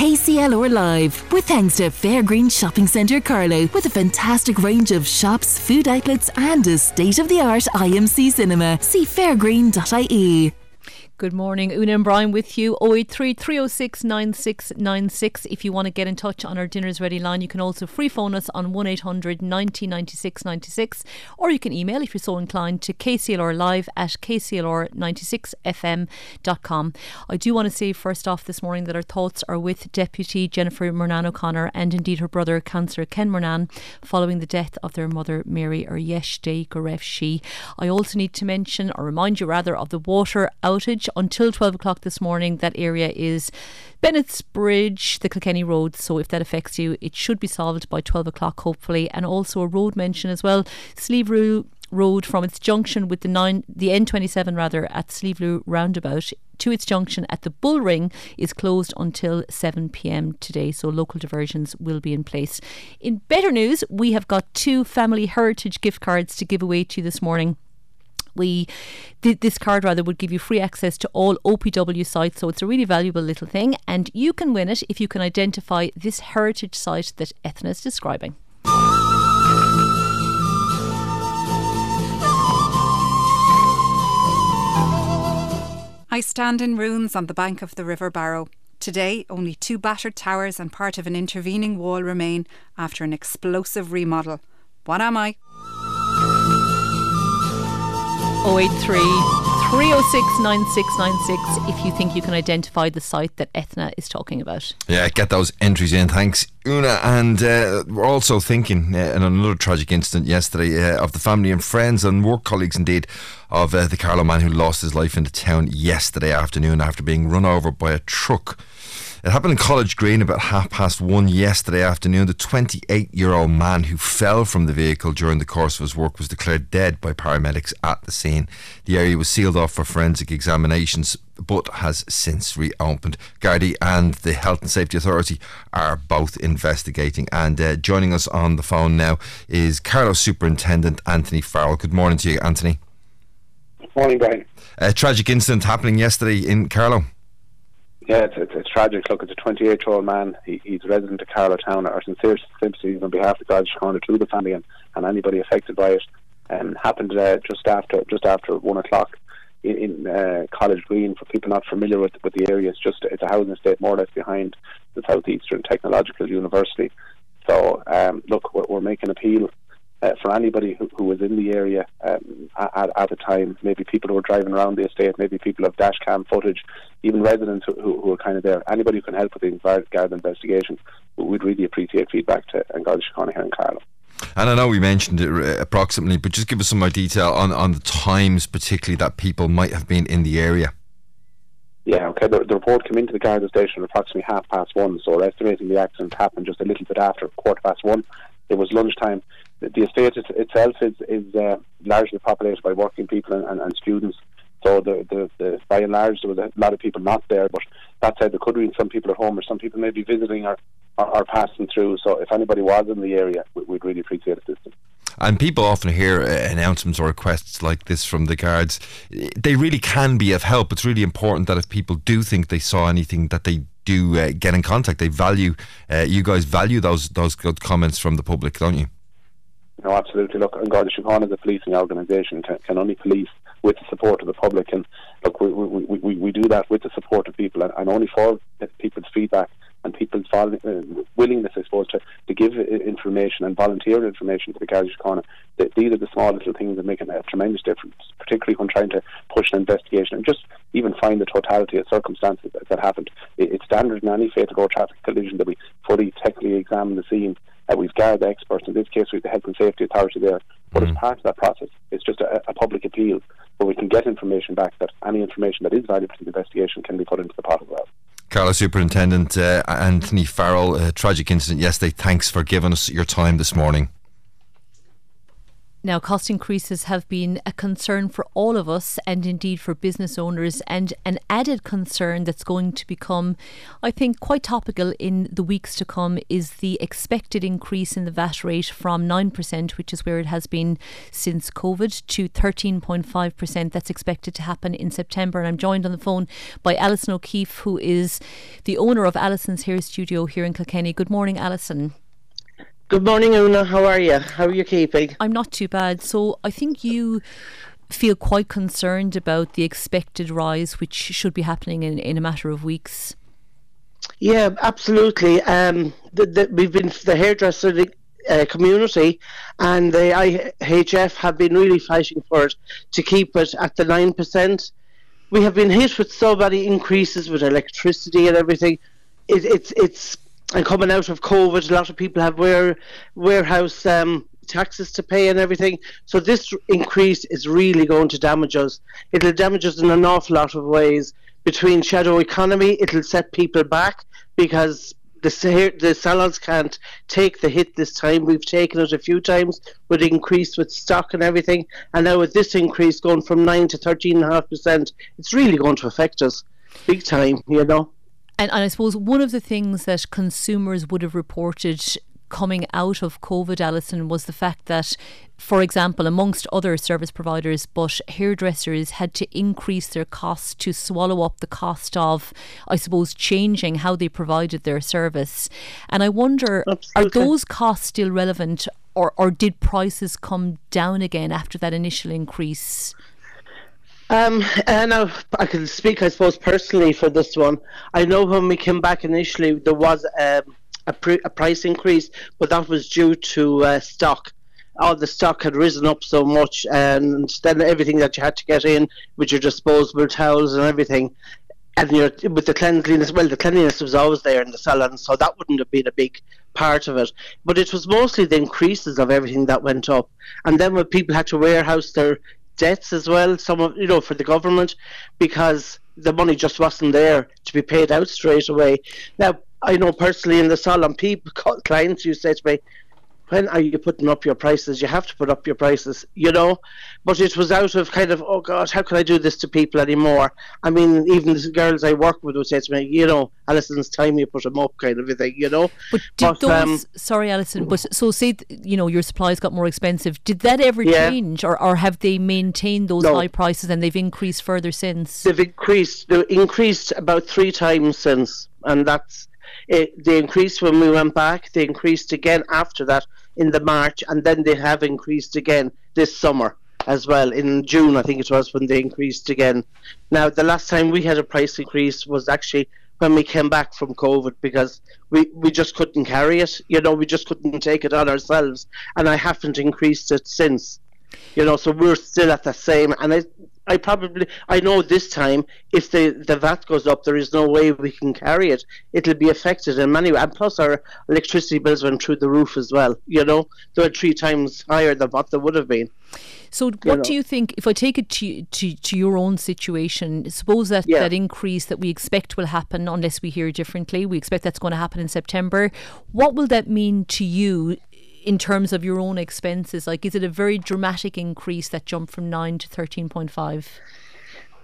KCLR Live with thanks to Fairgreen Shopping Centre Carlow with a fantastic range of shops, food outlets and a state-of-the-art IMC cinema. See fairgreen.ie. Good morning, Una and Brian with you. 083 306 9696. If you want to get in touch on our Dinners Ready line, you can also free phone us on 1800 90 96 96 or you can email if you're so inclined to kclrlive at kclr96fm.com. I do want to say first off this morning that our thoughts are with Deputy Jennifer Murnane O'Connor and indeed her brother, Councillor Ken Murnane, following the death of their mother, Mary Yesh Day. I also need to mention, or remind you rather, of the water outage until 12 o'clock this morning. That area is Bennett's Bridge, the Kilkenny Road. So if that affects you, it should be solved by 12 o'clock, hopefully. And also a road mention as well. Slieveru Road from its junction with the nine, the N27 rather at Slieveru roundabout to its junction at the Bull Ring is closed until 7 pm today, so local diversions will be in place. In better news, we have got two family heritage gift cards to give away to you this morning this card rather would give you free access to all OPW sites so it's a really valuable little thing and you can win it if you can identify this heritage site that Ethna is describing. I stand in ruins on the bank of the River Barrow. Today, only two battered towers and part of an intervening wall remain after an explosive remodel. What am I? 083 306 9696 if you think you can identify the site that Ethna is talking about. Yeah, get those entries in. Thanks, Una. And uh, we're also thinking uh, in another tragic incident yesterday uh, of the family and friends and work colleagues, indeed, of uh, the Carlow man who lost his life in the town yesterday afternoon after being run over by a truck. It happened in College Green about half past one yesterday afternoon. The 28 year old man who fell from the vehicle during the course of his work was declared dead by paramedics at the scene. The area was sealed off for forensic examinations but has since reopened. Gardaí and the Health and Safety Authority are both investigating. And uh, joining us on the phone now is Carlow Superintendent Anthony Farrell. Good morning to you, Anthony. Morning, Brian. A tragic incident happening yesterday in Carlow. Yeah, it's, it's, it's tragic. Look, it's a 28 year old man. He, he's a resident of Carlow Town. Our sincere sympathies on behalf of the College Corner to the family and, and anybody affected by it. Um, happened uh, just after just after one o'clock in, in uh, College Green. For people not familiar with with the area, it's just it's a housing estate more or less behind the Southeastern Technological University. So, um, look, we're, we're making appeal uh, for anybody who, who was in the area um, at, at the time, maybe people who were driving around the estate, maybe people of dash cam footage, even residents who, who, who are kind of there, anybody who can help with the Garda investigation, we'd really appreciate feedback to Síochána here in Carlow. And I know we mentioned it uh, approximately, but just give us some more detail on, on the times, particularly that people might have been in the area. Yeah, okay. The, the report came into the Garda station approximately half past one, so we're estimating the accident happened just a little bit after quarter past one. It was lunchtime the estate itself is is uh, largely populated by working people and, and, and students. So the, the, the, by and large there was a lot of people not there, but that said there could be some people at home or some people may be visiting or, or, or passing through. So if anybody was in the area, we'd really appreciate assistance. And people often hear uh, announcements or requests like this from the guards. They really can be of help. It's really important that if people do think they saw anything, that they do uh, get in contact. They value, uh, you guys value those those good comments from the public, don't you? No, absolutely. Look, and Garda Síochána as a policing organisation can, can only police with the support of the public. And look, we, we, we, we do that with the support of people and, and only for people's feedback and people's vol- uh, willingness, I suppose, to, to give information and volunteer information to the Garda Síochána. These are the small little things that make a tremendous difference, particularly when trying to push an investigation and just even find the totality of circumstances that, that happened. It, it's standard in any fatal road traffic collision that we fully technically examine the scene uh, we've Garda experts. In this case, we've the Health and Safety Authority there. But mm. as part of that process, it's just a, a, public appeal where we can get information back that any information that is valuable to the investigation can be put into the pot as well. Carlow Superintendent uh, Anthony Farrell, a tragic incident yesterday. Thanks for giving us your time this morning. Now, cost increases have been a concern for all of us and indeed for business owners, and an added concern that's going to become, I think, quite topical in the weeks to come is the expected increase in the VAT rate from 9%, which is where it has been since COVID, to 13.5%. That's expected to happen in September. And I'm joined on the phone by Alison O'Keeffe, who is the owner of Alison's Hair Studio here in Kilkenny. Good morning, Alison. Good morning, Una. How are you? How are you keeping? I'm not too bad. So I think you feel quite concerned about the expected rise, which should be happening in, in a matter of weeks. Yeah, absolutely. Um, the, the, we've been the hairdresser uh, community and the IHF have been really fighting for it to keep it at the nine percent. We have been hit with so many increases with electricity and everything. It, it's it's and coming out of COVID, a lot of people have ware, warehouse um, taxes to pay and everything. So this increase is really going to damage us. It'll damage us in an awful lot of ways. Between shadow economy, it'll set people back because the the salons can't take the hit this time. We've taken it a few times with increase with stock and everything, and now with this increase going from nine to thirteen and a half percent, it's really going to affect us big time. You know. And, and I suppose one of the things that consumers would have reported coming out of COVID, Alison, was the fact that, for example, amongst other service providers, but hairdressers had to increase their costs to swallow up the cost of, I suppose, changing how they provided their service. And I wonder, Absolutely. are those costs still relevant, or, or did prices come down again after that initial increase? Um, and now I can speak, I suppose, personally for this one. I know when we came back initially, there was um, a, pre- a, price increase, but that was due to uh, stock. All the stock had risen up so much, and then everything that you had to get in with your disposable towels and everything, and your with the cleanliness. Well, the cleanliness was always there in the salon, so that wouldn't have been a big part of it. But it was mostly the increases of everything that went up, and then when people had to warehouse their debts as well. Some of you know for the government because the money just wasn't there to be paid out straight away. Now I know personally in the salon, people clients you say to me, when are you putting up your prices? You have to put up your prices, you know. But it was out of kind of, oh God, how can I do this to people anymore? I mean, even the girls I work with would say to me, you know, Alison's time you put them up, kind of a thing, you know. But did but, those? Um, sorry, Alison, but so say you know your supplies got more expensive. Did that ever yeah. change, or or have they maintained those no. high prices and they've increased further since? They've increased. They've increased about three times since, and that's it, they increased when we went back. They increased again after that in the March, and then they have increased again this summer as well. In June, I think it was when they increased again. Now, the last time we had a price increase was actually when we came back from COVID because we, we just couldn't carry it. You know, we just couldn't take it on ourselves, and I haven't increased it since. You know, so we're still at the same, and I I probably I know this time if the the VAT goes up, there is no way we can carry it. It'll be affected in many ways. And plus, our electricity bills went through the roof as well. You know, they were three times higher than what they would have been. So, what you know. do you think? If I take it to, to to your own situation, suppose that yeah. that increase that we expect will happen, unless we hear differently, we expect that's going to happen in September. What will that mean to you in terms of your own expenses? Like, is it a very dramatic increase that jump from 9 to 13.5?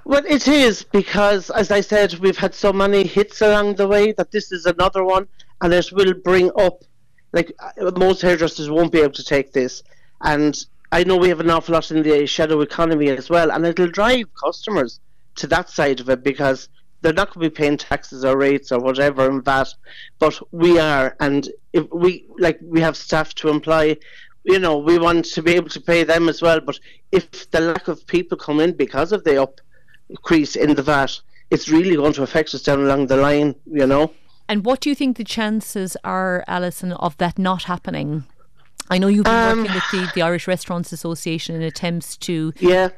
Well, it is because, as I said, we've had so many hits along the way that this is another one, and it will bring up, like, uh, most hairdressers won't be able to take this. And I know we have an awful lot in the shadow economy as well, and it'll drive customers to that side of it because they're not going to be paying taxes or rates or whatever and that, but we are, and if we like we have staff to employ, you know, we want to be able to pay them as well. But if the lack of people come in because of the up increase in the VAT, it's really going to affect us down along the line, you know. And what do you think the chances are, Alison, of that not happening? I know you've been um, working with the, the Irish Restaurants Association in attempts to yeah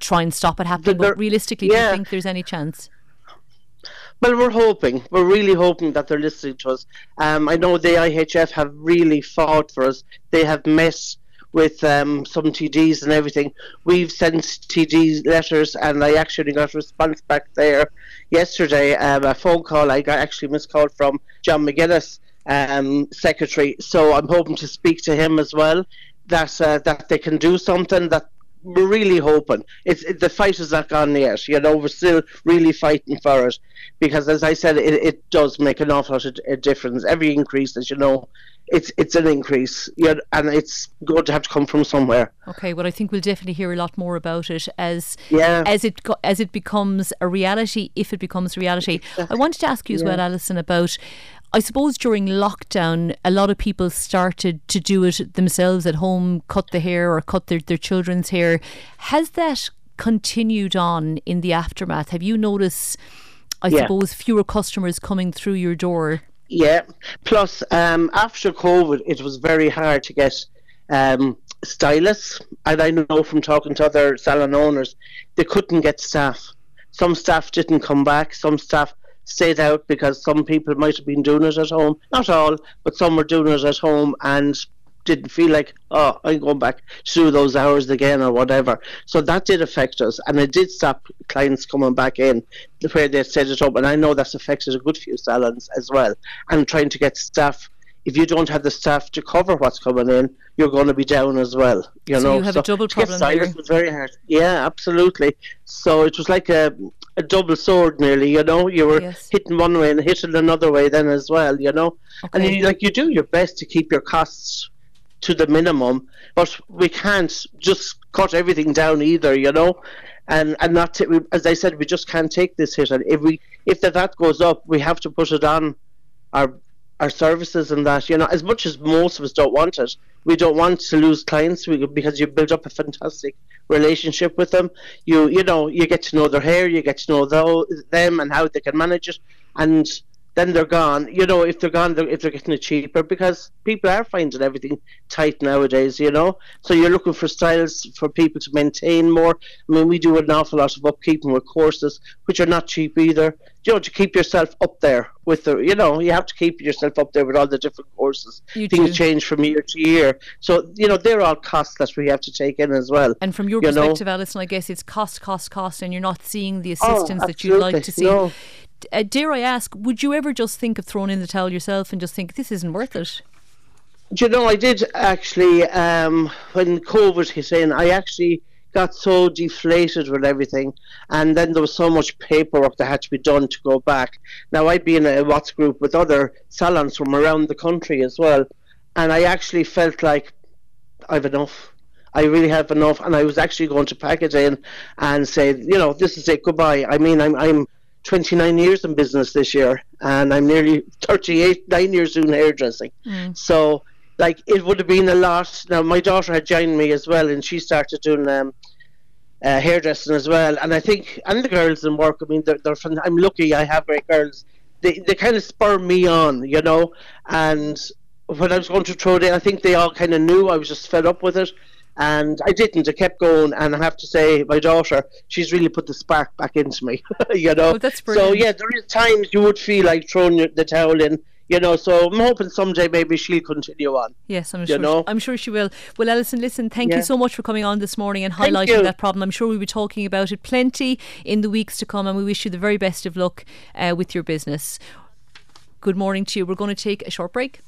try and stop it happening, but realistically, yeah. do you think there's any chance? Well, we're hoping. We're really hoping that they're listening to us. Um, I know the IHF have really fought for us. They have met with um, some TDs and everything. We've sent TD letters, and I actually got a response back there yesterday. Um, a phone call I got actually missed call from John McGuinness, um, secretary. So I'm hoping to speak to him as well that uh, that they can do something that we're really hoping. It's it, the fight is not gone yet. You know, we're still really fighting for it because, as I said, it, it does make an awful lot of a difference. Every increase, as you know, it's it's an increase, yeah, and it's going to have to come from somewhere. Okay, well, I think we'll definitely hear a lot more about it as yeah. as it as it becomes a reality. If it becomes reality, I wanted to ask you as yeah. well, Alison, about I suppose during lockdown, a lot of people started to do it themselves at home, cut the hair or cut their, their children's hair. Has that continued on in the aftermath? Have you noticed, I yeah. suppose, fewer customers coming through your door? Yeah. Plus, um, after COVID, it was very hard to get um, stylists. And I know from talking to other salon owners, they couldn't get staff. Some staff didn't come back. Some staff stayed out because some people might have been doing it at home. Not all, but some were doing it at home and didn't feel like, oh, I'm going back to those hours again or whatever. So that did affect us, and it did stop clients coming back in where they set it up. And I know that's affected a good few salons as well. And trying to get staff if you don't have the staff to cover what's coming in, you're going to be down as well. You so know, you have so a double problem there. was very hard. Yeah, absolutely. So it was like a, a double sword, nearly. You know, you were yes. hitting one way and hitting another way then as well. You know, okay. and you, like you do your best to keep your costs to the minimum, but we can't just cut everything down either. You know, and and not to, as I said, we just can't take this hit. And if we if the VAT goes up, we have to put it on our our services and that. You know, as much as most of us don't want it, we don't want to lose clients because you build up a fantastic relationship with them. You you know you get to know their hair, you get to know them and how they can manage it, and then they're gone. You know, if they're gone, they're, if they're getting it cheaper, because people are finding everything tight nowadays. You know, so you're looking for styles for people to maintain more. I mean, we do an awful lot of upkeeping with courses, which are not cheap either. You know, to keep yourself up there with the, you know, you have to keep yourself up there with all the different courses. You Things do. change from year to year, so you know they're all costs that we have to take in as well. And from your you perspective, know? Alison, I guess it's cost, cost, cost, and you're not seeing the Oh, assistance that you'd like oh, to see. No. Uh, dare I ask, would you ever just think of throwing in the towel yourself and just think this isn't worth it? Do you know, I did actually, um, when COVID hit in, I actually got so deflated with everything. And then there was so much paperwork that had to be done to go back. Now, I'd be in a WhatsApp group with other salons from around the country as well. And I actually felt like I've enough. I really have enough. And I was actually going to pack it in and say, you know, this is it, goodbye. I mean, I'm, I'm 29 years in business this year, and I'm nearly 38, nine years doing hairdressing. Mm. So, like, it would have been a lot. Now, my daughter had joined me as well, and she started doing um, uh, hairdressing as well. And I think, and the girls in work, I mean, they're, they're fun- I'm lucky I have great girls. They, they kind of spur me on, you know. And when I was going to throw it in, I think they all kind of knew I was just fed up with it and I didn't. I kept going, and I have to say, my daughter, she's really put the spark back into me. you know. Oh, that's so yeah, there is times you would feel like throwing the towel in. You know, so I'm hoping someday maybe she'll continue on. Yes, I'm You sure. know? I'm sure she will. Well, Alison, listen, thank you so much for coming on this morning and highlighting that problem. I'm sure we'll be talking about it plenty in the weeks to come, and we wish you the very best of luck uh, with your business. Good morning to you. We're going to take a short break.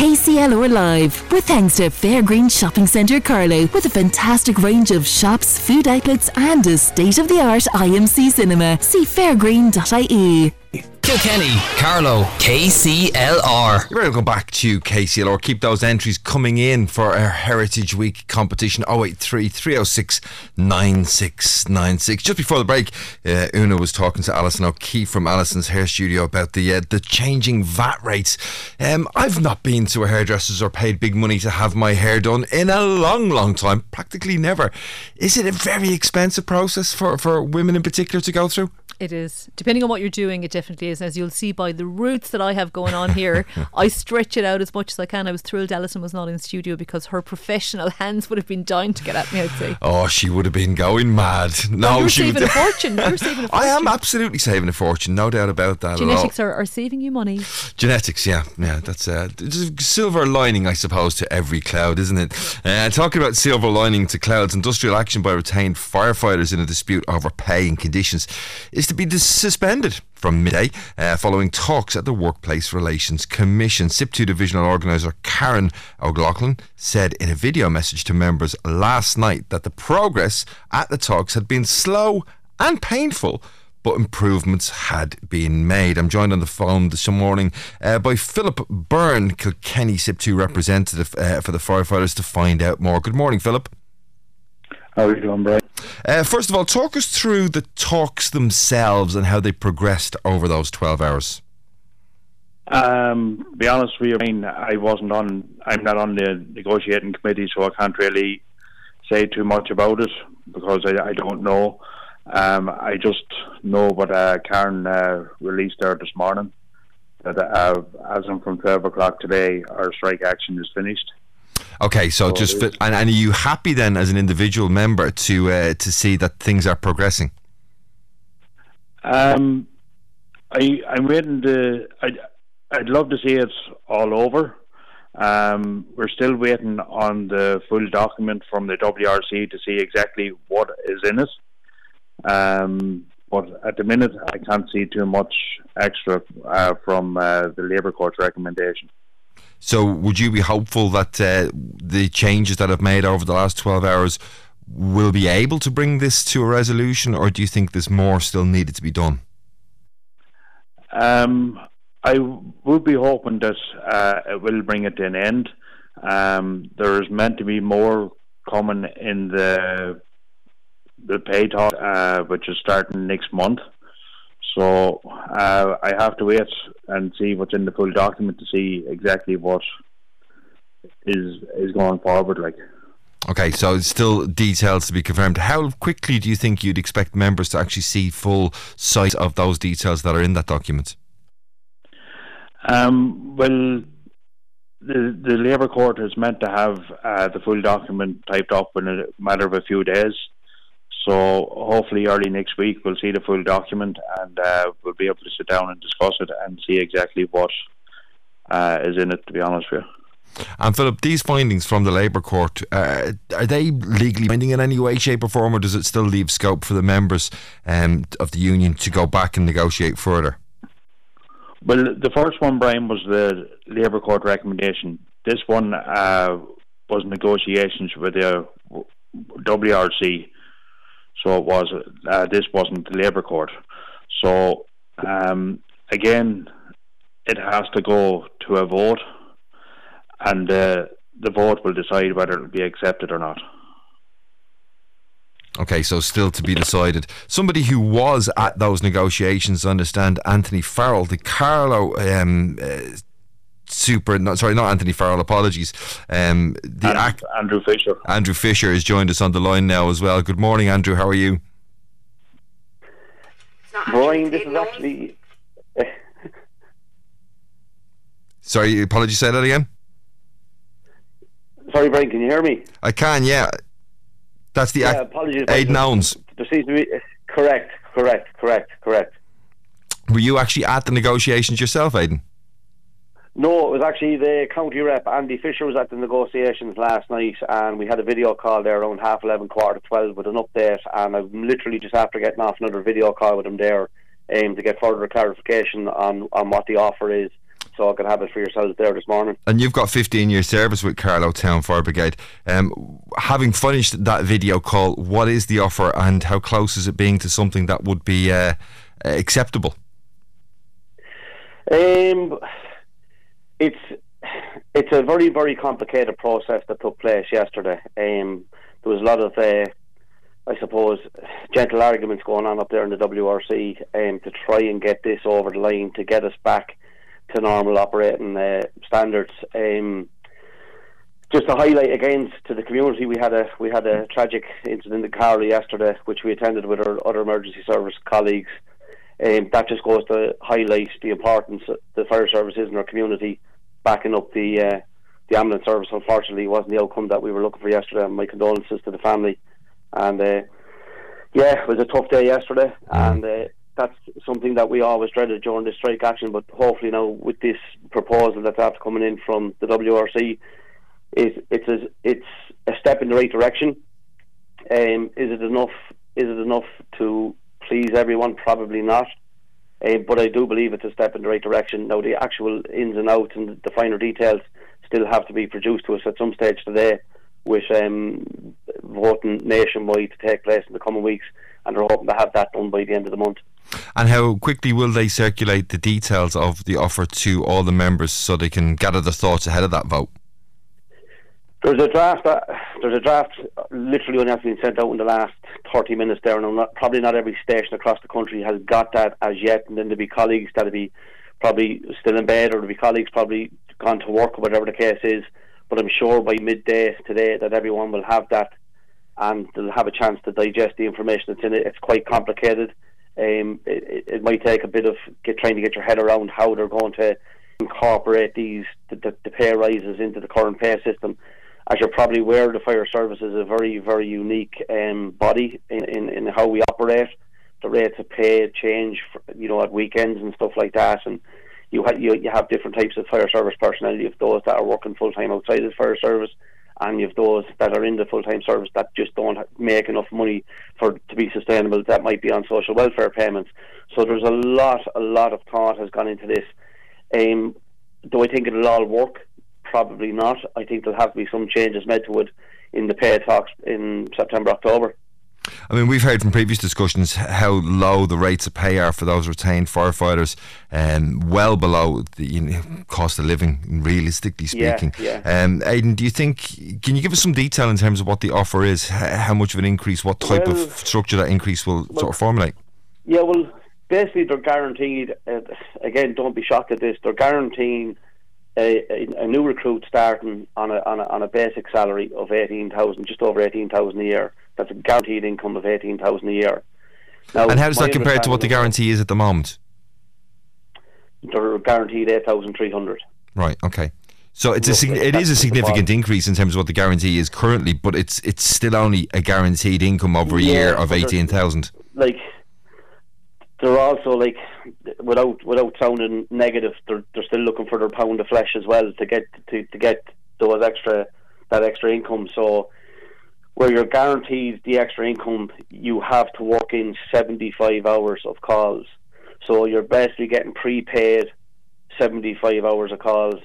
KCLR Live, with thanks to Fairgreen Shopping Centre Carlow, with a fantastic range of shops, food outlets, and a state of the art IMC cinema. See fairgreen.ie. Kilkenny, Carlow, KCLR. To go back to KCLR. Keep those entries coming in for our Heritage Week competition 083 306 9696. Just before the break, uh, Una was talking to Alison O'Keeffe from Alison's Hair Studio about the uh, the changing VAT rates. Um, I've not been to a hairdresser's or paid big money to have my hair done in a long, long time, practically never. Is it a very expensive process for, for women in particular to go through? It is. Depending on what you're doing, it definitely is. As you'll see by the roots that I have going on here, I stretch it out as much as I can. I was thrilled Alison was not in studio because her professional hands would have been dying to get at me, I'd say. Oh, she would have been going mad. No, you're she saving would a fortune. You're saving a I am absolutely saving a fortune, no doubt about that. Genetics are, are saving you money. Genetics, yeah, yeah, that's uh, a silver lining, I suppose, to every cloud, isn't it? Uh, talking about silver lining to clouds, industrial action by retained firefighters in a dispute over pay and conditions is to be dis- suspended from midday uh, following talks at the Workplace Relations Commission. SIPTU divisional organiser Karan O'Loughlin said in a video message to members last night that the progress at the talks had been slow and painful but improvements had been made. I'm joined on the phone this morning uh, by Philip Byrne, Kilkenny two representative uh, for the firefighters, to find out more. Good morning, Philip. How are you doing, Brian? Uh, first of all, talk us through the talks themselves and how they progressed over those 12 hours. Um, be honest with you, I mean, I wasn't on. I'm not on the negotiating committee, so I can't really say too much about it because I, I don't know. Um, I just know what uh, Karan uh, released there this morning that uh, as of from 12 o'clock today, our strike action is finished. Okay, so, just and, and are you happy then as an individual member to uh, to see that things are progressing? Um, I I'm waiting to. I I'd love to see it all over. Um, we're still waiting on the full document from the WRC to see exactly what is in it. Um, but at the minute, I can't see too much extra uh, from uh, the Labour Court's recommendation. So, would you be hopeful that uh, the changes that have made over the last 12 hours will be able to bring this to a resolution, or do you think there's more still needed to be done? Um, I would be hoping that uh, it will bring it to an end. Um, there is meant to be more coming in the the pay talk, uh, which is starting next month. So uh, I have to wait and see what's in the full document to see exactly what is is going forward. Like. Okay, so still details to be confirmed. How quickly do you think you'd expect members to actually see full sight of those details that are in that document? Um, well, the the Labour Court is meant to have uh, the full document typed up in a matter of a few days. So hopefully early next week we'll see the full document and uh, we'll be able to sit down and discuss it and see exactly what uh, is in it. To be honest with you. And Philip, these findings from the Labour Court uh, are they legally binding in any way, shape, or form, or does it still leave scope for the members um, of the union to go back and negotiate further? Well, the first one, Brian, was the Labour Court recommendation. This one uh, was negotiations with the WRC so it was uh, this wasn't the Labour Court. So um, again, it has to go to a vote, and uh, the vote will decide whether it will be accepted or not. Okay, so still to be decided. Somebody who was at those negotiations, understand, Anthony Farrell, the Carlow um, uh, super. Not, sorry, not Anthony Farrell. Apologies. Um, the Andrew, act, Andrew Fisher. Andrew Fisher has joined us on the line now as well. Good morning, Andrew. How are you? Brian, this is actually. sorry, apologies. Say that again. Sorry, Brian. Can you hear me? I can. Yeah. That's the yeah, apologies. Aidan Owens. Correct. Correct. Correct. Correct. Were you actually at the negotiations yourself, Aidan? No, it was actually the county rep Andy Fisher was at the negotiations last night, and we had a video call there around half eleven, quarter to twelve, with an update. And I'm literally just after getting off another video call with him there, um, to get further clarification on on what the offer is. So I can have it for yourselves there this morning. And you've got 15 years service with Carlow Town Fire Brigade. Um, having finished that video call, what is the offer, and how close is it being to something that would be uh, acceptable? Um it's it's a very very complicated process that took place yesterday. Um, there was a lot of, uh, I suppose, gentle arguments going on up there in the WRC um, to try and get this over the line to get us back to normal operating uh, standards. Um, just to highlight again to the community, we had a we had a tragic incident in Carlow yesterday, which we attended with our other emergency service colleagues. Um, that just goes to highlight the importance of the fire service is in our community backing up the uh, the ambulance service. Unfortunately, wasn't the outcome that we were looking for yesterday. And my condolences to the family. And uh, yeah, it was a tough day yesterday, mm. and uh, that's something that we always dreaded during this strike action. But hopefully now, with this proposal that's after coming in from the WRC, is it's a, it's a step in the right direction. Um, is it enough? Is it enough to please everyone? Probably not. Uh, but I do believe it's a step in the right direction. Now, the actual ins and outs and the finer details still have to be produced to us at some stage today, with um, voting nationwide to take place in the coming weeks, and they're hoping to have that done by the end of the month. And how quickly will they circulate the details of the offer to all the members so they can gather their thoughts ahead of that vote? There's a draft. Uh, there's a draft. Literally, only has been sent out in the last 30 minutes. There, and not, probably not every station across the country has got that as yet. And then there'll be colleagues that'll be probably still in bed, or there'll be colleagues probably gone to work, or whatever the case is. But I'm sure by midday today that everyone will have that, and they'll have a chance to digest the information that's in it. It's quite complicated. Um, it, it, might take a bit of get, trying to get your head around how they're going to incorporate these the, the, the pay rises into the current pay system as you're probably aware, the fire service is a very, very unique um, body in, in, in, how we operate. The rates of pay change, for, you know, at weekends and stuff like that, and you, ha- you you have different types of fire service personnel. You have those that are working full time outside of the fire service, and you have those that are in the full time service that just don't make enough money for to be sustainable. That might be on social welfare payments. So there's a lot, a lot of thought has gone into this. Um, do I think it'll all work? Probably not. I think there'll have to be some changes made to it in the pay talks in September, October. I mean, we've heard from previous discussions how low the rates of pay are for those retained firefighters, and um, well below the you know, cost of living, realistically speaking. Yeah, yeah. Um, Aidan, do you think? Can you give us some detail in terms of what the offer is? How much of an increase? What type well, of structure that increase will well, sort of formulate? Yeah, well, basically they're guaranteed. Uh, again, don't be shocked at this. They're guaranteeing a, a, new recruit starting on a, on a on a basic salary of eighteen thousand, just over eighteen thousand a year. That's a guaranteed income of eighteen thousand a year. Now, and how does that compare to what the guarantee is at the moment? They're guaranteed eight thousand three hundred. Right. Okay. So it's a it is a significant increase in terms of what the guarantee is currently, but it's it's still only a guaranteed income over a yeah, year of eighteen thousand. Like they're also like without without sounding negative, they're they're still looking for their pound of flesh as well to get to, to get those extra that extra income. So where you're guaranteed the extra income, you have to work in seventy five hours of calls. So you're basically getting prepaid seventy five hours of calls.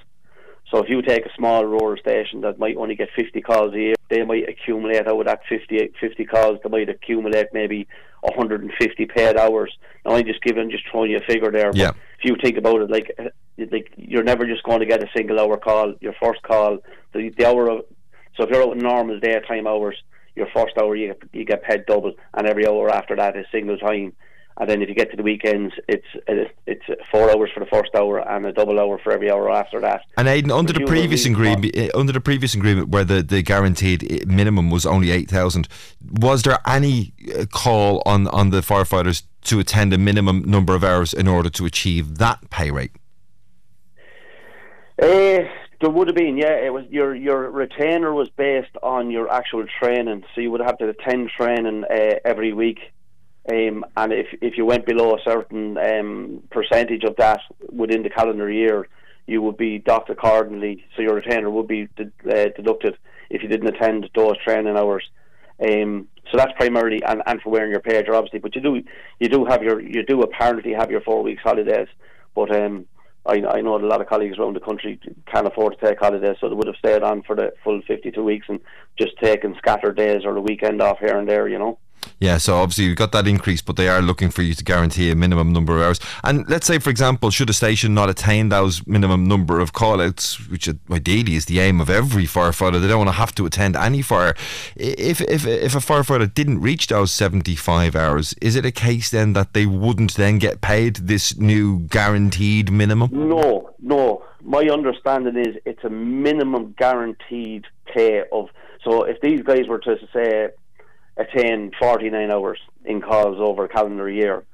So if you take a small rural station that might only get 50 calls a year, they might accumulate out of that 50, 50 calls, they might accumulate maybe 150 paid hours. Now I'm just giving, just throwing you a figure there. Yeah. if you think about it, like, like you're never just going to get a single hour call. Your first call, the, the hour of, so if you're out in normal daytime hours, your first hour you you get paid double, and every hour after that is single time and then if you get to the weekends, it's it's four hours for the first hour and a double hour for every hour after that. And Aidan, under the previous agreement, eh, under the previous agreement where the, the guaranteed minimum was only eight thousand, was there any eh, call on on the firefighters to attend a minimum number of hours in order to achieve that pay rate? Uh, there would have been, yeah. It was your your retainer was based on your actual training, so you would have to attend training uh, every week um, and if if you went below a certain um, percentage of that within the calendar year, you would be docked accordingly. So your retainer would be uh, deducted if you didn't attend those training hours. Um, so that's primarily and, and for wearing your pager, obviously. But you do you do have your you do apparently have your four weeks holidays. But um, I, I know a lot of colleagues around the country can't afford to take holidays, so they would have stayed on for the full 52 weeks and just taken scattered days or the weekend off here and there, you know. Yeah, so obviously you've got that increase, but they are looking for you to guarantee a minimum number of hours. And let's say, for example, should a station not attain those minimum number of call outs, which ideally is the aim of every firefighter, they don't want to have to attend any fire. If, if, if a firefighter didn't reach those 75 hours, is it a case then that they wouldn't then get paid this new guaranteed minimum? No, no. My understanding is it's a minimum guaranteed pay of. So if these guys were to say attain 49 hours in calls over a calendar year,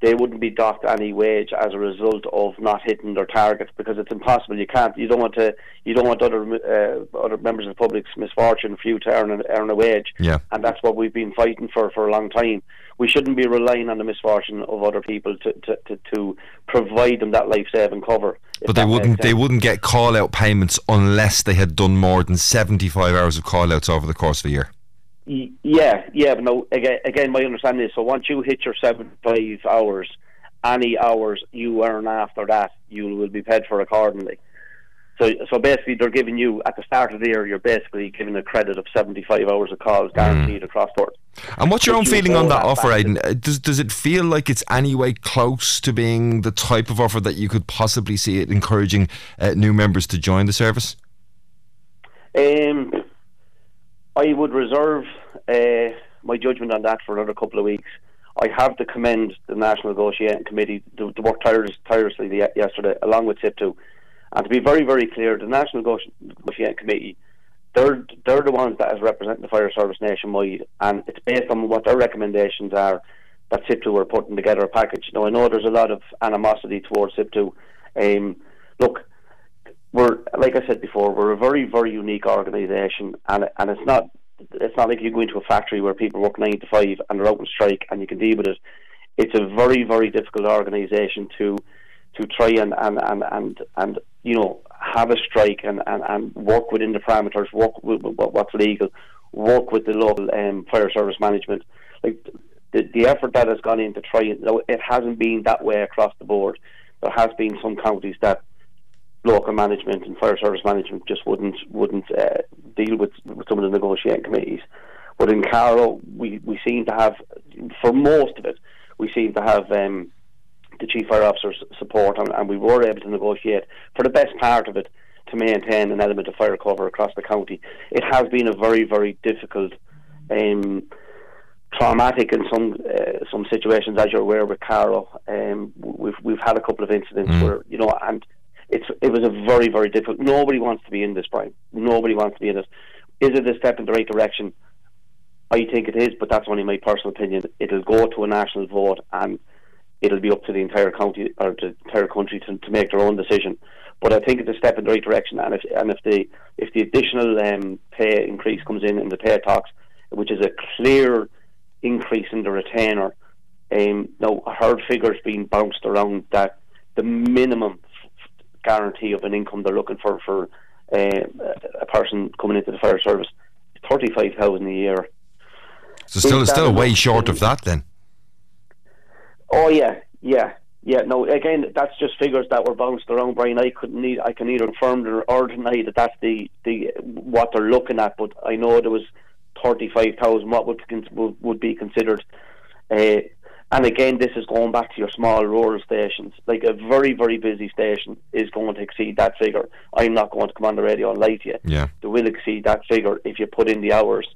they wouldn't be docked any wage as a result of not hitting their targets because it's impossible. You can't. You don't want to. You don't want other uh, other members of the public's misfortune for you to earn earn a wage. Yeah. And that's what we've been fighting for for a long time. We shouldn't be relying on the misfortune of other people to to, to, to provide them that life saving cover. But they wouldn't. They wouldn't get call out payments unless they had done more than seventy five hours of call outs over the course of a year. Yeah, yeah, but no. Again, again, my understanding is so once you hit your seventy-five hours, any hours you earn after that, you will be paid for accordingly. So, so basically, they're giving you at the start of the year, you're basically given a credit of 75 hours of calls guaranteed mm. across board. And what's your but own you feeling on that, that offer, Aidan? Uh, does does it feel like it's anyway close to being the type of offer that you could possibly see it encouraging uh, new members to join the service? Um, I would reserve uh, my judgment on that for another couple of weeks. I have to commend the National Negotiating Committee to, to work tireless, tirelessly yesterday, along with SIPTU. And to be very, very clear, the National Negotiating Committee, they're, they're the ones that is representing the fire service nationwide, and it's based on what their recommendations are that SIPTU are putting together a package. Now, I know there's a lot of animosity towards SIPTU. Um, look, we're like I said before, we're a very very unique organisation, and and it's not it's not like you go into a factory where people work nine to five and they're out on strike and you can deal with it. It's a very very difficult organisation to to try and and and and, and you know have a strike and, and, and work within the parameters, work with, what's legal, work with the local um, fire service management. Like the the effort that has gone into trying, it hasn't been that way across the board. There has been some counties that local management and fire service management just wouldn't wouldn't uh, deal with, with some of the negotiating committees. But in Carlow, we, we seem to have, for most of it, we seem to have um, the chief fire officer's support, and, and, we were able to negotiate for the best part of it to maintain an element of fire cover across the county. It has been a very very difficult. Um, traumatic in some uh, some situations, as you're aware with Carlow. Um, we've we've had a couple of incidents mm. where you know, and it's it was a very very difficult. Nobody wants to be in this, Brian. Nobody wants to be in it. Is it a step in the right direction? I think it is, but that's only my personal opinion. It'll go to a national vote, and it'll be up to the entire county or the entire country to, to make their own decision. But I think it's a step in the right direction, and if and if the if the additional um, pay increase comes in in the pay talks, which is a clear increase in the retainer, um, now I heard figures being bounced around that the minimum guarantee of an income they're looking for for uh, a person coming into the fire service. Thirty five thousand a year. So still, still way short of that then. Oh yeah, yeah, yeah. No, again, that's just figures that were bounced around, Brian. I couldn't need, I can neither confirm or deny that that's the the what they're looking at. But I know there was thirty five thousand. What would would, would be considered uh, and again, this is going back to your small rural stations. Like a very, very busy station is going to exceed that figure. I'm not going to come on the radio and lie to you. Yeah. They will exceed that figure if you put in the hours.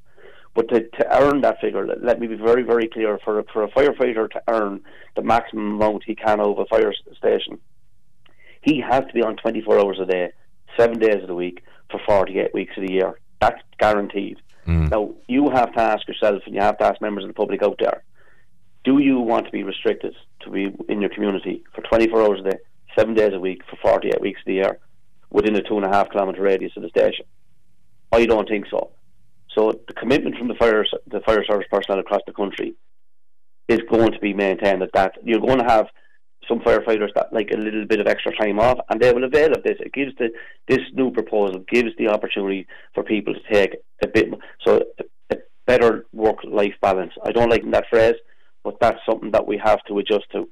But to, to earn that figure, let, let me be very, very clear for a, for a firefighter to earn the maximum amount he can over a fire station, he has to be on 24 hours a day, seven days of the week, for 48 weeks of the year. That's guaranteed. Mm. Now, you have to ask yourself, and you have to ask members of the public out there, do you want to be restricted to be in your community for 24 hours a day, seven days a week, for 48 weeks of the year, within a two and a half kilometre radius of the station? I don't think so. So the commitment from the fire the fire service personnel across the country is going to be maintained at that. You're going to have some firefighters that like a little bit of extra time off, and they will avail of this. It gives the this new proposal gives the opportunity for people to take a bit so a better work life balance. I don't like that phrase but that's something that we have to adjust to.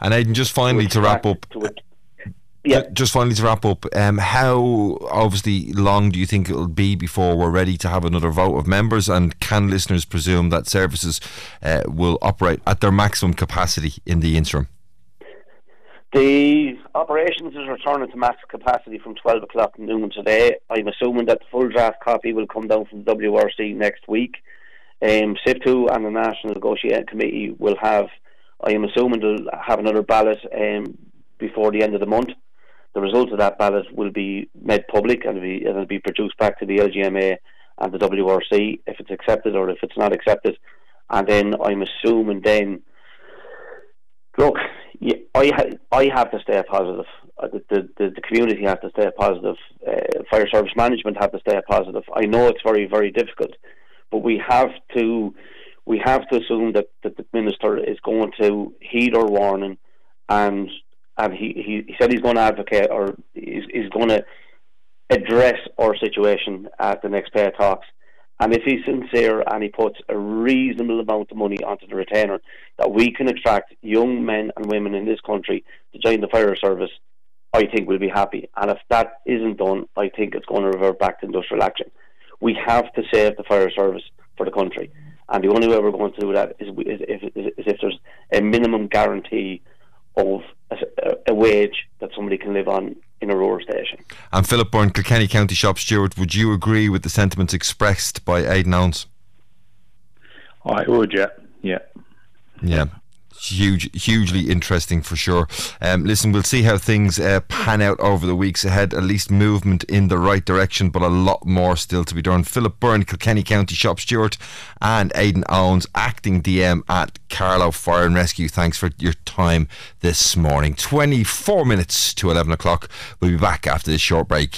And Aidan, just finally to wrap up. Yeah. Just finally to wrap up, um, how obviously long do you think it'll be before we're ready to have another vote of members? And can listeners presume that services uh, will operate at their maximum capacity in the interim? The operations is returning to max capacity from 12 o'clock noon today. I'm assuming that the full draft copy will come down from WRC next week. Um, SIPTU and the National Negotiating Committee will have, I am assuming, they'll have another ballot um, before the end of the month. The result of that ballot will be made public and be, it'll be produced back to the LGMA and the WRC if it's accepted or if it's not accepted. And then I'm assuming then, look, I I have to stay positive. Uh, the, the, the community has to stay positive. Uh, fire service management have to stay positive. I know it's very very difficult but we have to we have to assume that, that the minister is going to heed our warning and and he, he, he said he's going to advocate or he's, he's going to address our situation at the next pay talks And if he's sincere and he puts a reasonable amount of money onto the retainer, that we can attract young men and women in this country to join the fire service, I think we'll be happy. And if that isn't done, I think it's going to revert back to industrial action. We have to save the fire service for the country. And the only way we're going to do that is, is, if, is if there's a minimum guarantee of a, a, wage that somebody can live on in a rural station. And Philip Byrne, Kilkenny County Shop Steward, would you agree with the sentiments expressed by Aidan Owens? I would, yeah. Yeah. Yeah huge, hugely interesting for sure. Um, listen, we'll see how things uh, pan out over the weeks ahead. At least movement in the right direction, but a lot more still to be done. Philip Byrne, Kilkenny County Shop Steward, and Aidan Owens, acting DM at Carlow Fire and Rescue. Thanks for your time this morning. 24 minutes to 11 o'clock. We'll be back after this short break.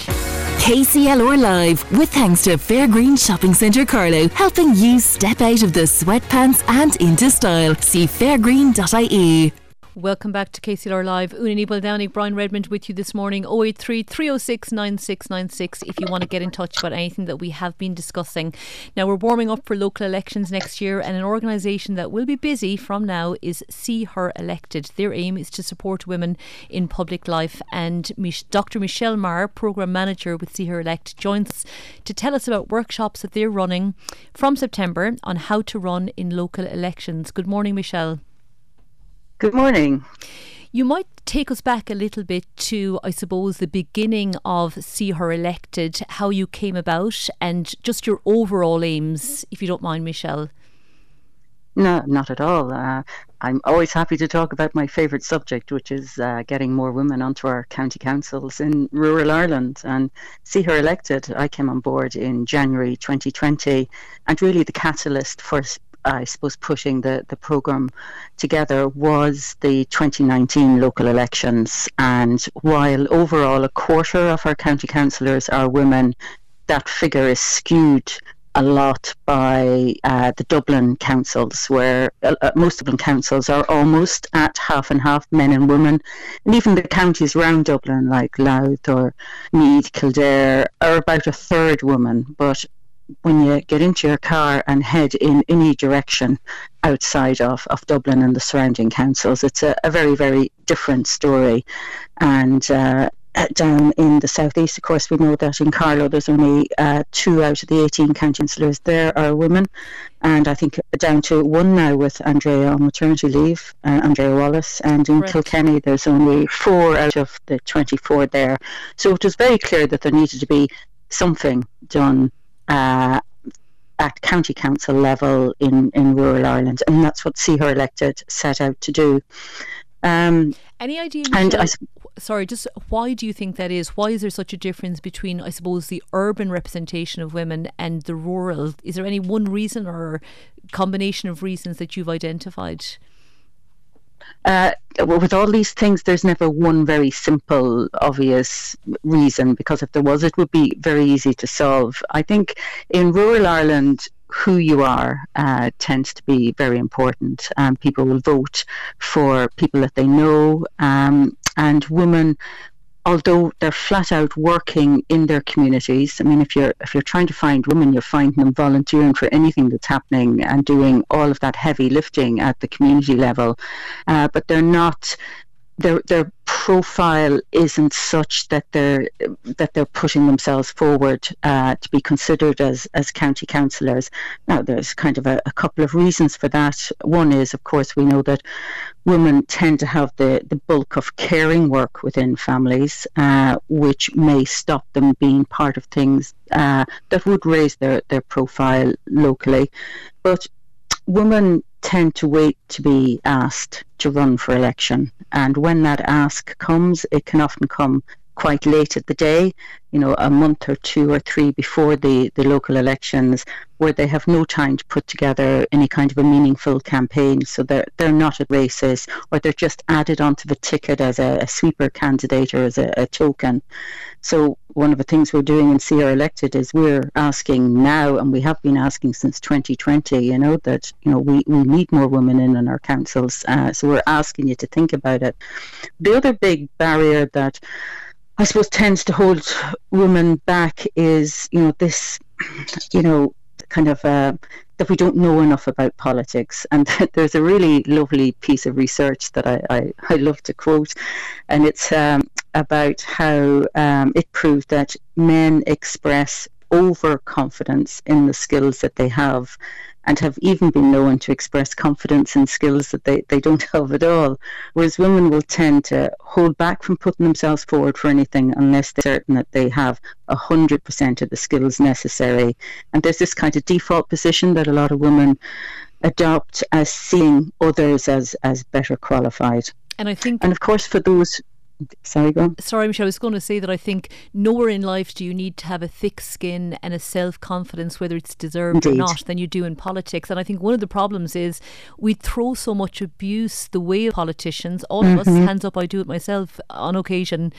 KCLR Live, with thanks to Fairgreen Shopping Centre Carlow, helping you step out of the sweatpants and into style. See Welcome back to KCLR Live. Una Nebel Downey, Brian Redmond with you this morning. 083 306 9696 if you want to get in touch about anything that we have been discussing. Now, we're warming up for local elections next year, and an organisation that will be busy from now is See Her Elected. Their aim is to support women in public life, and Dr. Michelle Maher, Programme Manager with See Her Elect, joins us to tell us about workshops that they're running from September on how to run in local elections. Good morning, Michelle. Good morning. You might take us back a little bit to, I suppose, the beginning of See Her Elected, how you came about, and just your overall aims, if you don't mind, Michelle. No, not at all. Uh, I'm always happy to talk about my favourite subject, which is uh, getting more women onto our county councils in rural Ireland. And see her elected. I came on board in January 2020, and really the catalyst for I suppose, pushing the, the programme together was the 2019 local elections. And while overall a quarter of our county councillors are women, that figure is skewed a lot by uh, the Dublin councils, where uh, uh most Dublin councils are almost at half and half men and women. And even the counties around Dublin, like Louth or Meath, Kildare, are about a third women. But when you get into your car and head in any direction outside of, of Dublin and the surrounding councils, it's a, a very, very different story. And uh, down in the southeast, of course, we know that in Carlow there's only uh, two out of the 18 county councillors there are women, and I think down to one now with Andrea on maternity leave, uh, Andrea Wallace, and in Kilkenny there's only four out of the 24 there. So it was very clear that there needed to be something done uh, at county council level in, in rural Ireland, and that's what See Her Elected set out to do. Um, Any idea? And I, sorry, just why do you think that is? Why is there such a difference between, I suppose, the urban representation of women and the rural? Is there any one reason or combination of reasons that you've identified? Uh, with all these things, there's never one very simple, obvious reason because if there was, it would be very easy to solve. I think in rural Ireland, who you are uh, tends to be very important. Um, people will vote for people that they know, um, and women although they're flat out working in their communities. I mean, if you're if you're trying to find women, you're finding them volunteering for anything that's happening and doing all of that heavy lifting at the community level, uh, but they're not their their profile isn't such that they're that they're pushing themselves forward uh, to be considered as as county councillors. Now, there's kind of a, a, couple of reasons for that. One is, of course, we know that women tend to have the the bulk of caring work within families, uh, which may stop them being part of things uh, that would raise their their profile locally, but women tend to wait to be asked to run for election. And when that ask comes, it can often come quite late at the day, you know, a month or two or three before the, the local elections, where they have no time to put together any kind of a meaningful campaign. So they're, they're not at races, or they're just added onto the ticket as a, a sweeper candidate or as a, a, token. So one of the things we're doing in See Her Elected is we're asking now, and we have been asking since 2020, you know, that, you know, we, we need more women in on our councils. Uh, so we're asking you to think about it. The other big barrier that I suppose tends to hold women back is, you know, this, you know, kind of uh, that we don't know enough about politics. And there's a really lovely piece of research that I, I, I love to quote, and it's um, about how um, it proved that men express overconfidence in the skills that they have and have even been known to express confidence in skills that they, they don't have at all. Whereas women will tend to hold back from putting themselves forward for anything unless they're certain that they have 100% of the skills necessary. And there's this kind of default position that a lot of women adopt as seeing others as, as better qualified. And I think, and of course, for those Sorry, go on. Sorry, Michelle. I was going to say that I think nowhere in life do you need to have a thick skin and a self confidence, whether it's deserved Indeed. or not, than you do in politics. And I think one of the problems is we throw so much abuse the way of politicians. All mm-hmm. of us, mm-hmm. hands up, I do it myself on occasion.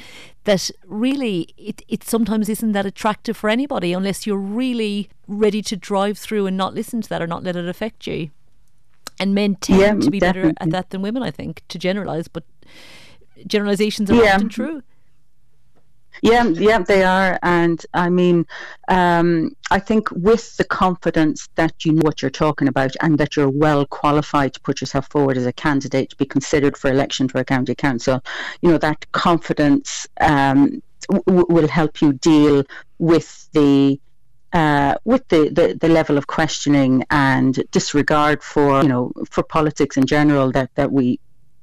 That really, it it sometimes isn't that attractive for anybody unless you're really ready to drive through and not listen to that or not let it affect you. And men tend yeah, to be definitely. better at that than women, I think, to generalise. But generalizations are yeah. often true. Yeah, yeah, they are, and I mean, um, I think with the confidence that you know what you're talking about and that you're well qualified to put yourself forward as a candidate to be considered for election for a county council, you know that confidence um, w- will help you deal with the uh, with the, the, the level of questioning and disregard for you know for politics in general that, that we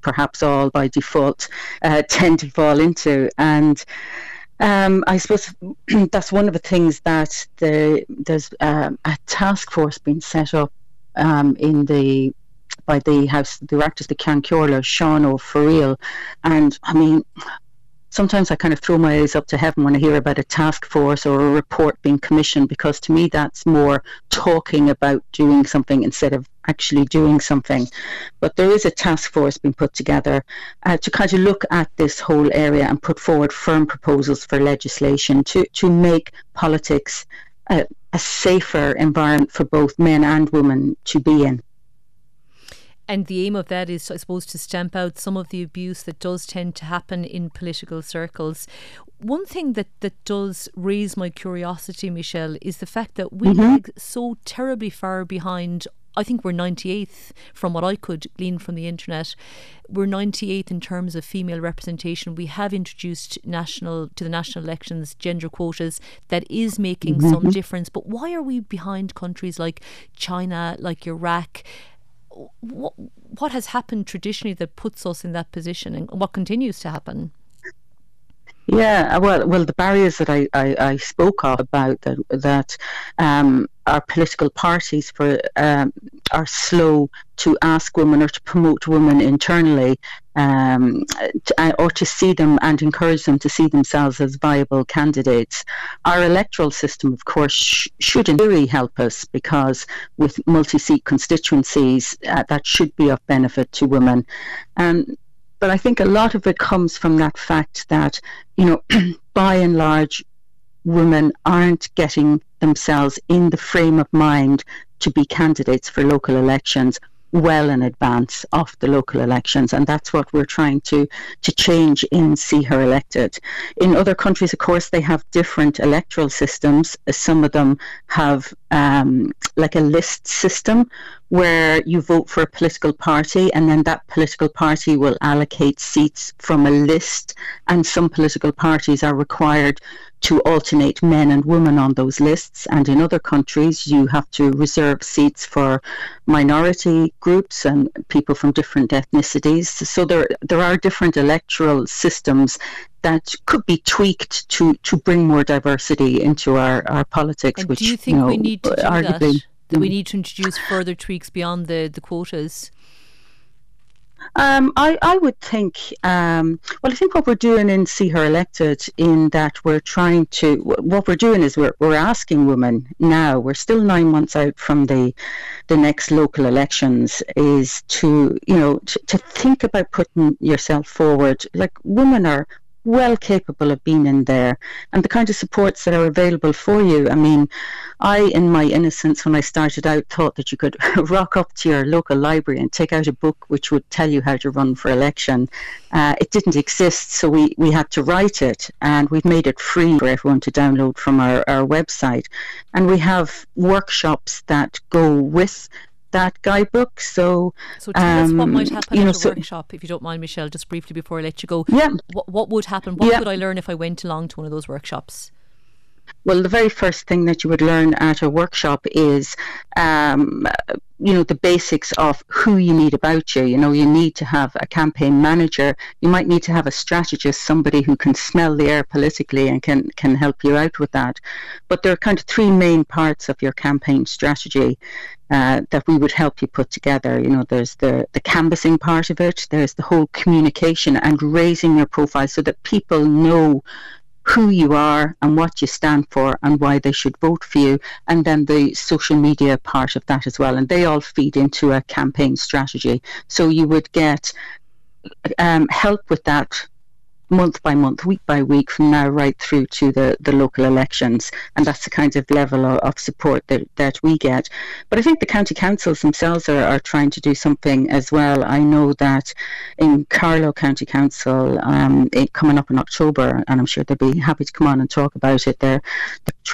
perhaps all by default uh, tend to fall into. And um, I suppose that's one of the things that the, there's um, a task force being set up um, in the by the House directors, the Comhairle, Seán Ó Fearghaíl. And I mean, sometimes I kind of throw my eyes up to heaven when I hear about a task force or a report being commissioned because to me that's more talking about doing something instead of actually doing something. But there is a task force being put together uh, to kind of look at this whole area and put forward firm proposals for legislation to, to make politics a, a safer environment for both men and women to be in. And the aim of that is, I suppose, to stamp out some of the abuse that does tend to happen in political circles. One thing that, that does raise my curiosity, Michelle, is the fact that we mm-hmm. lag so terribly far behind I think we're 98th from what I could glean from the internet. We're 98th in terms of female representation. We have introduced national to the national elections gender quotas that is making mm-hmm. some difference. But why are we behind countries like China, like Iraq? what, what has happened traditionally that puts us in that position and what continues to happen? Yeah, well, well, the barriers that I, I, I spoke of about that that um, our political parties for um, are slow to ask women or to promote women internally, um, to, uh, or to see them and encourage them to see themselves as viable candidates. Our electoral system, of course, sh- should in theory help us because with multi-seat constituencies, uh, that should be of benefit to women. Um, but I think a lot of it comes from that fact that, you know, by and large, women aren't getting themselves in the frame of mind to be candidates for local elections well in advance of the local elections, and that's what we're trying to to change in See Her Elected. In other countries, of course, they have different electoral systems. Some of them have um, like a list system where you vote for a political party, and then that political party will allocate seats from a list, and some political parties are required to alternate men and women on those lists. And in other countries, you have to reserve seats for minority groups and people from different ethnicities. So there, there are different electoral systems that could be tweaked to, to bring more diversity into our, our politics. And which, do you think you know, we need to do arguably, that? That we need to introduce further tweaks beyond the, the quotas? Um, I, I would think, um, well, I think what we're doing in See Her Elected, in that we're trying to, what we're doing is we're, we're asking women now, we're still nine months out from the, the next local elections, is to, you know, to, to think about putting yourself forward. Like women are well capable of being in there and the kind of supports that are available for you. I mean, I, in my innocence, when I started out, thought that you could rock up to your local library and take out a book which would tell you how to run for election. Uh, it didn't exist, so we, we had to write it and we've made it free for everyone to download from our, our website. And we have workshops that go with that guidebook. So, so tell um, us what might um, happen you know, at a so, workshop, if you don't mind, Michelle, just briefly before I let you go. Yeah. What, what would happen? What yeah. could I learn if I went along to one of those workshops? Well, the very first thing that you would learn at a workshop is, um, you know, the basics of who you need about you. You know, you need to have a campaign manager. You might need to have a strategist, somebody who can smell the air politically and can can help you out with that. But there are kind of three main parts of your campaign strategy. Uh, that we would help you put together. You know, there's the, the canvassing part of it, there's the whole communication and raising your profile so that people know who you are and what you stand for and why they should vote for you, and then the social media part of that as well. And they all feed into a campaign strategy. So you would get um, help with that month by month, week by week, from now right through to the, the local elections. And that's the kind of level of, of support that, that we get. But I think the county councils themselves are, are trying to do something as well. I know that in Carlow County Council, um, it, coming up in October, and I'm sure they'll be happy to come on and talk about it, they're,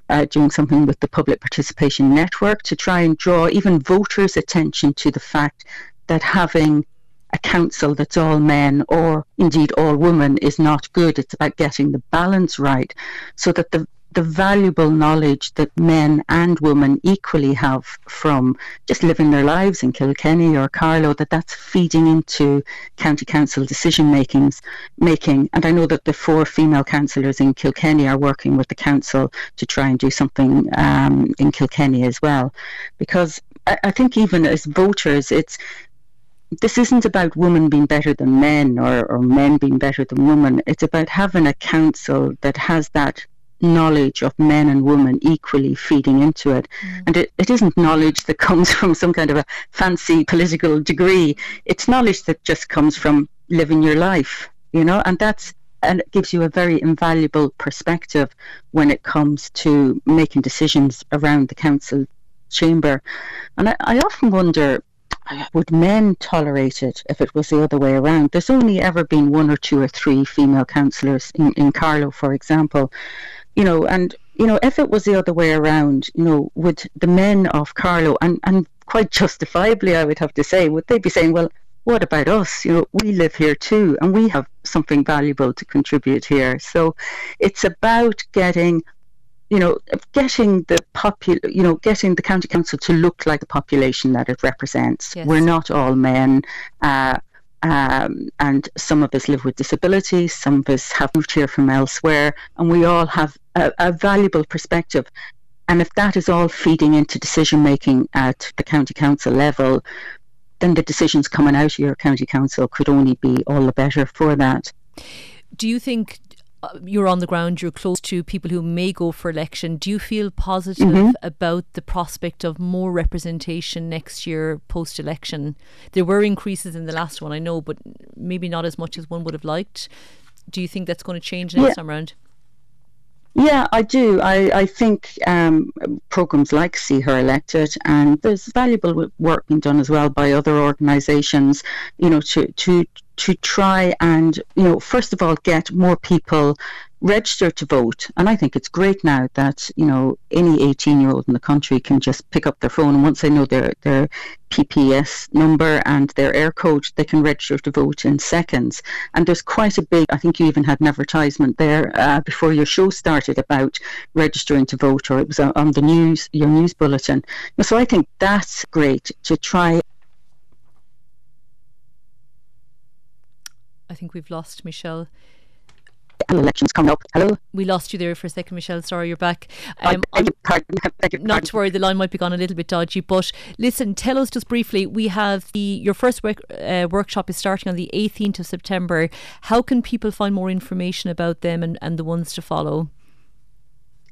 uh, doing something with the Public Participation Network to try and draw even voters' attention to the fact that having a council that's all men or indeed all women is not good. It's about getting the balance right so that the the valuable knowledge that men and women equally have from just living their lives in Kilkenny or Carlow, that that's feeding into county council decision makings making. And I know that the four female councillors in Kilkenny are working with the council to try and do something um, in Kilkenny as well, because I, I think even as voters, it's this isn't about women being better than men or, or men being better than women. It's about having a council that has that knowledge of men and women equally feeding into it. Mm. And it, it isn't knowledge that comes from some kind of a fancy political degree. It's knowledge that just comes from living your life, you know, and that's and it gives you a very invaluable perspective when it comes to making decisions around the council chamber. And I, I often wonder would men tolerate it if it was the other way around? There's only ever been one or two or three female councillors in, in Carlow, for example. You know, and you know, if it was the other way around, you know, would the men of Carlow and, and quite justifiably I would have to say, would they be saying, Well, what about us? You know, we live here too and we have something valuable to contribute here. So it's about getting you know, getting the popul, you know, getting the county council to look like the population that it represents. Yes. We're not all men. Uh, um, and some of us live with disabilities, some of us have moved here from elsewhere, and we all have a, a valuable perspective. And if that is all feeding into decision making at the county council level, then the decisions coming out of your county council could only be all the better for that. Do you think you're on the ground, you're close to people who may go for election. Do you feel positive mm-hmm. about the prospect of more representation next year post election? There were increases in the last one, I know, but maybe not as much as one would have liked. Do you think that's going to change next yeah. time around? Yeah, I do. I, I think um, programs like See Her Elected, and there's valuable work being done as well by other organisations, you know, to, to to try and, you know, first of all, get more people registered to vote. And I think it's great now that, you know, any 18 year old in the country can just pick up their phone and once they know their, their PPS number and their Eircode, they can register to vote in seconds. And there's quite a big, I think you even had an advertisement there uh, before your show started about registering to vote, or it was on the news, your news bulletin. So I think that's great to try I think we've lost Michelle. Elections coming up. Hello. We lost you there for a second, Michelle. Sorry, you're back. Um, not to worry, the line might be gone a little bit dodgy. But listen, tell us just briefly. We have the your first work, uh, workshop is starting on the 18th of September. How can people find more information about them and, and the ones to follow?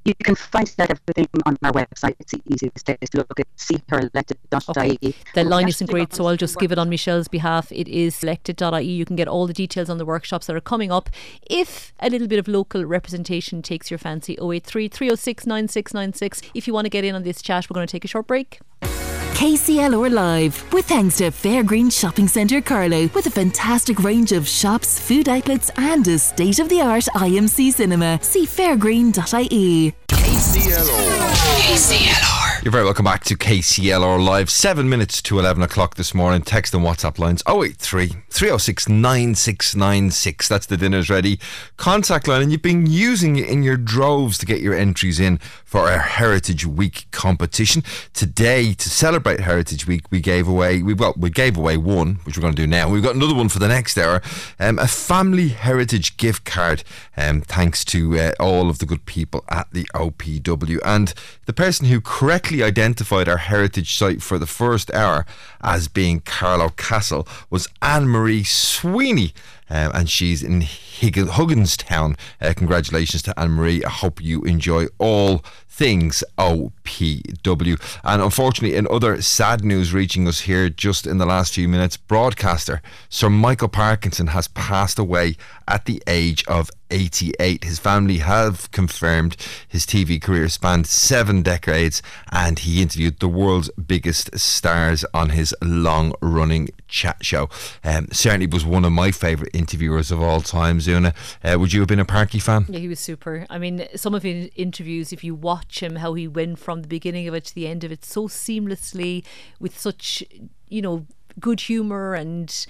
You can find that everything on our website. It's the easiest place to look at seeherelected.ie. Okay. The line isn't great, so I'll just give it on Michelle's behalf. It is selected.ie. You can get all the details on the workshops that are coming up. If a little bit of local representation takes your fancy, 083 306 9696. If you want to get in on this chat, we're going to take a short break. KCLR Live, with thanks to Fairgreen Shopping Centre Carlow, with a fantastic range of shops, food outlets, and a state of the art IMC cinema. See fairgreen.ie. KCLR. KCLR. You're very welcome back to KCLR Live. Seven minutes to 11 o'clock this morning. Text and WhatsApp lines 083 306 9696. That's the dinner's ready. Contact line, and you've been using it in your droves to get your entries in for our Heritage Week competition. Today, to celebrate Heritage Week, we gave away, we well, we gave away one, which we're going to do now. We've got another one for the next hour. Um, a family heritage gift card, um, thanks to uh, all of the good people at the OPW. And the person who correctly identified our heritage site for the first hour as being Carlow Castle was Anne Marie Sweeney. Um, and she's in Hig- Hugginstown. Uh, congratulations to Anne Marie. I hope you enjoy all things OPW. And unfortunately, in other sad news reaching us here just in the last few minutes, broadcaster Sir Michael Parkinson has passed away at the age of 88. His family have confirmed his TV career spanned seven decades and he interviewed the world's biggest stars on his long running chat show. Um, certainly was one of my favourite interviewers of all time, Zuna. Uh, would you have been a Parky fan? Yeah, he was super. I mean, some of his interviews, if you watch him, how he went from the beginning of it to the end of it so seamlessly with such, you know, good humour and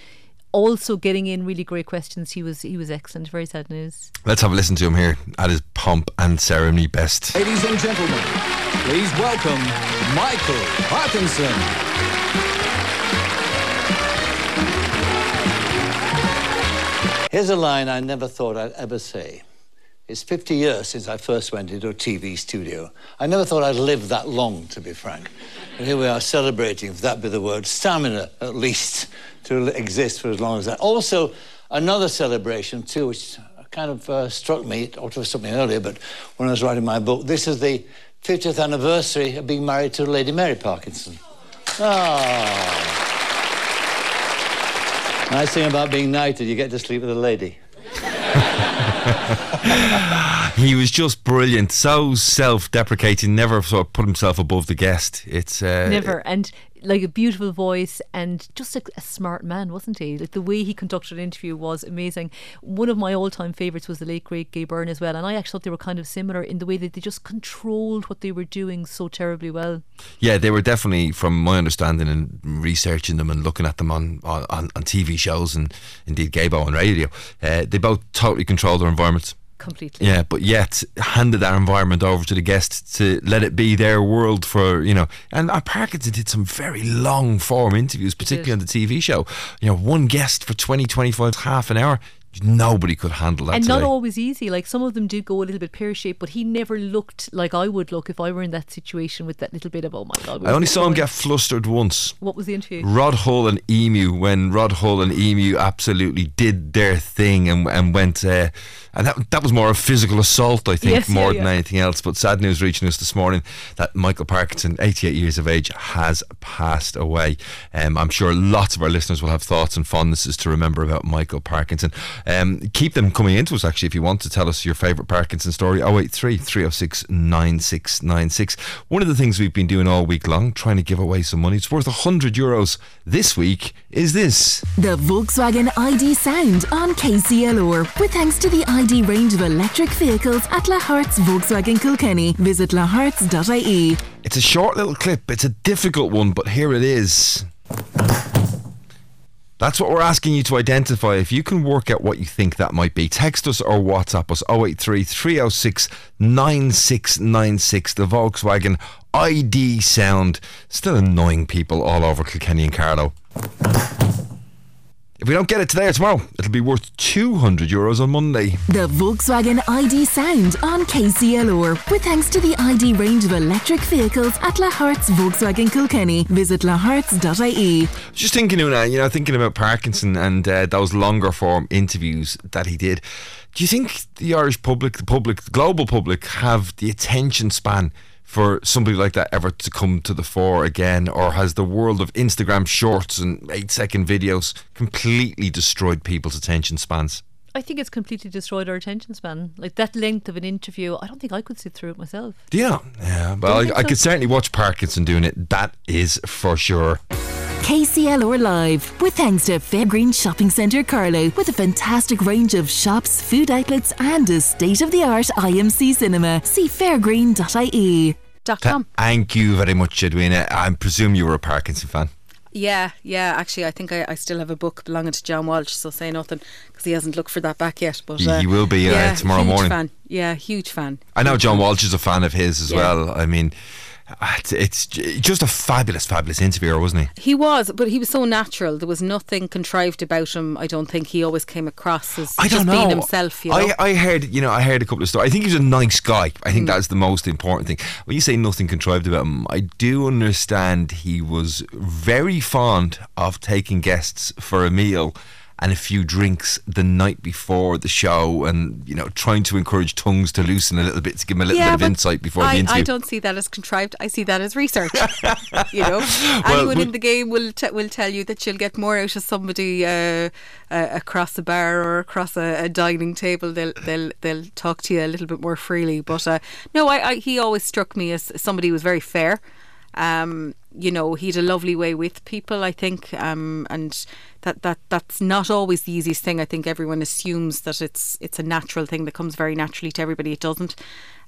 also getting in really great questions. He was he was excellent. Very sad news. Let's have a listen to him here at his pomp and ceremony best. Ladies and gentlemen, please welcome Michael Parkinson. Here's a line I never thought I'd ever say. It's 50 years since I first went into a TV studio. I never thought I'd live that long, to be frank. And here we are celebrating, if that be the word, stamina, at least, to exist for as long as that. Also, another celebration, too, which kind of uh, struck me, it ought to have me earlier, but when I was writing my book, this is the 50th anniversary of being married to Lady Mary Parkinson. Ah. Nice thing about being knighted, you get to sleep with a lady. he was just brilliant, so self-deprecating, never sort of put himself above the guest. It's uh, Never. And like a beautiful voice and just a, a, smart man, wasn't he? Like the way he conducted an interview was amazing. One of my all time favourites was the late great Gay Byrne as well, and I actually thought they were kind of similar in the way that they just controlled what they were doing so terribly well. Yeah, they were definitely, from my understanding and researching them and looking at them on on, on TV shows and indeed Gaybo on radio, uh, they both totally controlled their environments completely. Yeah, but yet handed that environment over to the guests to let it be their world for you know. And Parkinson did some very long form interviews, particularly on the TV show. You know, one guest for 20, 25, half an hour. Nobody could handle that. And today. not always easy. Like some of them do go a little bit pear shaped, but he never looked like I would look if I were in that situation with that little bit of, oh my God. I only saw him get flustered once. What was the interview? Rod Hull and Emu, when Rod Hull and Emu absolutely did their thing and, and went. Uh, and that, that was more of a physical assault, I think, yes, more yeah, than yeah. anything else. But sad news reaching us this morning that Michael Parkinson, 88 years of age, has passed away. Um, I'm sure lots of our listeners will have thoughts and fondnesses to remember about Michael Parkinson. Um, keep them coming into us, actually, if you want to tell us your favourite Parkinson story. 083 306 9696. One of the things we've been doing all week long, trying to give away some money, it's worth 100 euros this week, is this. The Volkswagen ID Sound on KCLR, with thanks to the ID range of electric vehicles at La Hartz Volkswagen Kilkenny. Visit lahartz.ie. It's a short little clip, it's a difficult one, but here it is. That's what we're asking you to identify. If you can work out what you think that might be, text us or WhatsApp us 083 306 9696. The Volkswagen ID sound. Still annoying people all over Kilkenny and Carlow. If we don't get it today or tomorrow, it'll be worth 200 euros on Monday. The Volkswagen ID Sound on KCLR, with thanks to the ID range of electric vehicles at La Hartz Volkswagen Kilkenny. Visit lahartz.ie. Just thinking, Una, you know, thinking about Parkinson and uh, those longer form interviews that he did. Do you think the Irish public, the public, the global public, have the attention span for somebody like that ever to come to the fore again, or has the world of Instagram Shorts and eight-second videos completely destroyed people's attention spans? I think it's completely destroyed our attention span. Like that length of an interview, I don't think I could sit through it myself. Yeah. Yeah, well, I, I so? could certainly watch Parkinson doing it. That is for sure. KCLR Live, with thanks to Fairgreen Shopping Centre Carlow, with a fantastic range of shops, food outlets, and a state of the art IMC cinema. See fairgreen.ie. Dot com. Thank you very much, Edwina. I presume you were a Parkinson fan. Yeah, yeah. Actually, I think I, I still have a book belonging to John Walsh, so say nothing because he hasn't looked for that back yet. But He- uh, he will be, uh, yeah, tomorrow huge morning. Fan. Yeah, huge fan. I know John Walsh is a fan of his as Yeah. well. I mean, it's, it's just a fabulous, fabulous interviewer, wasn't he? He was, but he was so natural. There was nothing contrived about him. I don't think he always came across as I just don't know. being himself. You know? I, I heard, you know, I heard a couple of stories. I think he was a nice guy. I Mm. think that's the most important thing. When you say nothing contrived about him, I do understand he was very fond of taking guests for a meal and a few drinks the night before the show, and you know, trying to encourage tongues to loosen a little bit to give him a little yeah, bit of insight before I, the interview. I don't see that as contrived. I see that as research. you know, Well, anyone we- in the game will t- will tell you that you'll get more out of somebody uh, uh, across a bar or across a, a dining table. They'll they'll they'll talk to you a little bit more freely. But uh, no, I, I he always struck me as somebody who was very fair. Um, you know, he had a lovely way with people. I think, um, and that that that's not always the easiest thing. I think everyone assumes that it's it's a natural thing that comes very naturally to everybody. It doesn't.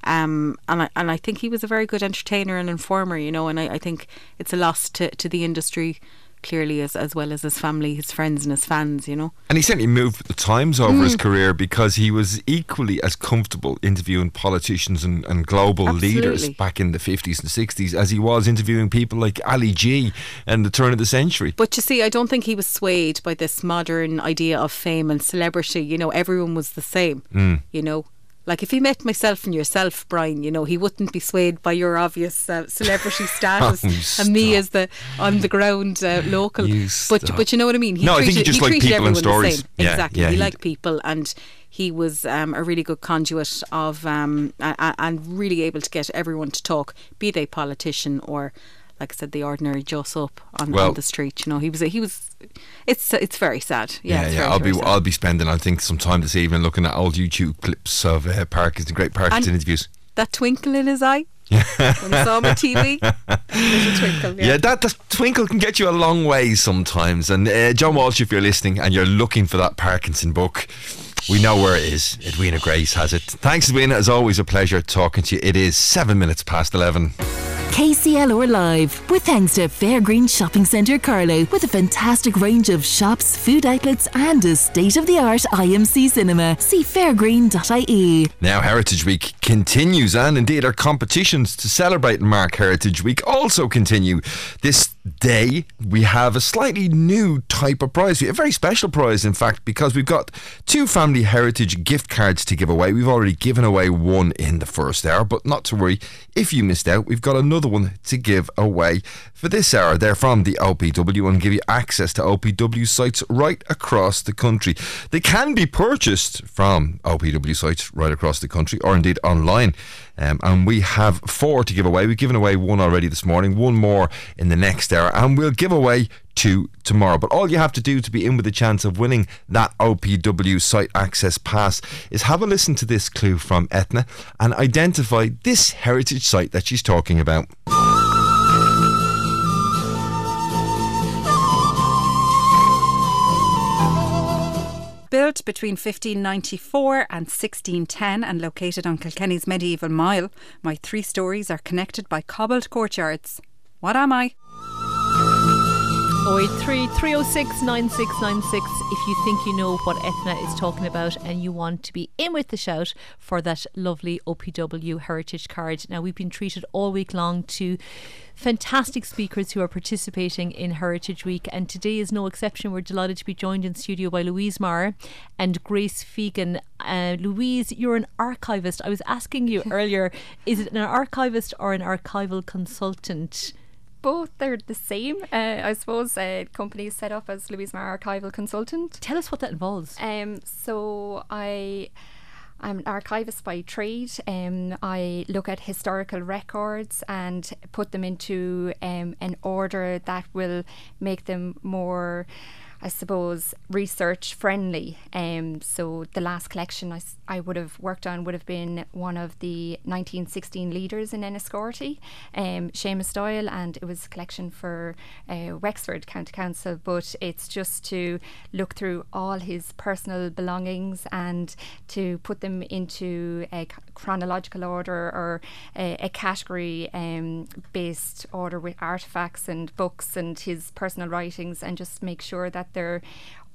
Um, and I and I think he was a very good entertainer and informer. You know, and I, I think it's a loss to, to the industry clearly as as well as his family, his friends, and his fans. You know. And he certainly moved the times over his Mm. career because he was equally as comfortable interviewing politicians and, and global leaders back in the 50s and 60s as he was interviewing people like Ali G and the turn of the century. But you see, I don't think he was swayed by this modern idea of fame and celebrity. You know, everyone was the same. Mm. You know, like if he met myself and yourself, Brian, you know, he wouldn't be swayed by your obvious uh, celebrity status Oh, and me as the on the ground uh, local. You but stop. but you know what I mean. He No, I think treated, he just treated people and everyone the stories. same. Yeah, exactly. yeah, he he- liked people and. He was um, a really good conduit of um, and really able to get everyone to talk, be they politician or, like I said, the ordinary Joe up on, Well- on the street. You know, he was he was. It's it's very sad. Yeah, yeah, yeah. I'll be sad. I'll be spending I think some time this evening looking at old YouTube clips of uh, Parkinson, great Parkinson And- interviews. that twinkle in his eye when he saw on TV. Twinkle. Yeah, that, that twinkle can get you a long way sometimes. And uh, John Walsh, if you're listening and you're looking for that Parkinson book, we know where it is. Edwina Grace has it. Thanks, Edwina. As always, a pleasure talking to you. It is seven minutes past 11. KCL KCLR Live, with thanks to Fairgreen Shopping Centre Carlow, with a fantastic range of shops, food outlets, and a state of the art IMC cinema. See fairgreen.ie. Now, Heritage Week continues, and indeed, our competitions to celebrate and mark Heritage Week also continue. This day, we have a slightly new type of prize. A very special prize, in fact, because we've got two family heritage gift cards to give away. We've already given away one in the first hour, but not to worry. If you missed out, we've got another one to give away for this hour. They're from the OPW and give you access to OPW sites right across the country. They can be purchased from OPW sites right across the country or indeed online. Um, and we have four to give away. We've given away one already this morning, one more in the next hour, and we'll give away two tomorrow. But all you have to do to be in with a chance of winning that OPW site access pass is have a listen to this clue from Ethna and identify this heritage site that she's talking about. Built between 1594 and 1610 and located on Kilkenny's medieval mile, my three stories are connected by cobbled courtyards. What am I? 083 306 9696 if you think you know what Ethna is talking about and you want to be in with the shout for that lovely OPW heritage card. Now, we've been treated all week long to fantastic speakers who are participating in Heritage Week, and today is no exception. We're delighted to be joined in studio by Louise Maher and Grace Fegan. Uh, Louise, you're an archivist. I was asking you earlier, is it an archivist or an archival consultant? Both they're the same. Uh, I suppose uh, companies set up as Louise Maher archival consultant. Tell us what that involves. Um, so I. I'm an archivist by trade. Um, I look at historical records and put them into um, an order that will make them more I suppose, research friendly. Um, so the last collection I, I would have worked on would have been one of the 1916 leaders in Enniscorthy, um, Seamus Doyle, and it was a collection for uh, Wexford County Council. But it's just to look through all his personal belongings and to put them into a chronological order or a, a category um, based order with artifacts and books and his personal writings and just make sure that they're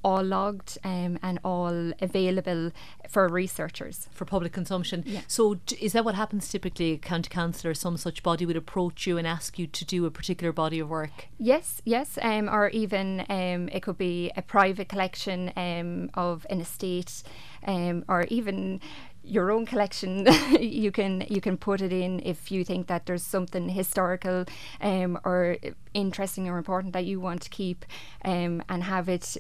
all logged um, and all available for researchers for public consumption. Yeah. So, is that what happens typically? A county council or some such body would approach you and ask you to do a particular body of work. Yes, yes, um, or even um, it could be a private collection um, of an estate, um, or even your own collection you can you can put it in if you think that there's something historical um, or interesting or important that you want to keep um, and have it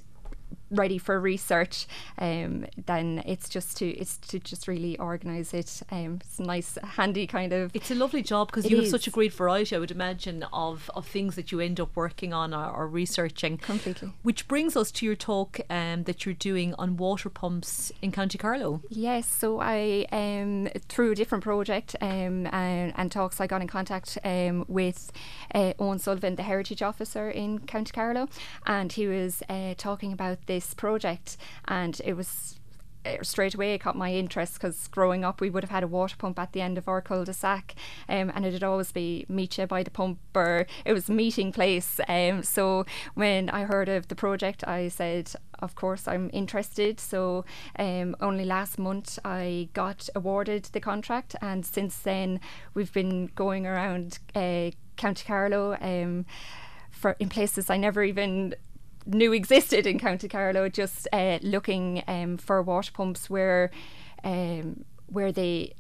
ready for research, um, then it's just to it's to just really organise it. Um, it's nice, handy kind of. It's a lovely job because you is. have such a great variety. I would imagine of of things that you end up working on or, or researching. Completely. Which brings us to your talk um, that you're doing on water pumps in County Carlow. Yes, so I um through a different project um and, and talks I got in contact um with uh, Owen Sullivan, the heritage officer in County Carlow, and he was uh, talking about this this project, and it was uh, straight away it caught my interest because growing up we would have had a water pump at the end of our cul-de-sac um, and it'd always be meet you by the pump or it was meeting place um, so when I heard of the project I said of course I'm interested. So um, only last month I got awarded the contract and since then we've been going around uh, County Carlow um, for in places I never even knew existed in County Carlow, just uh, looking um, for water pumps where um, where they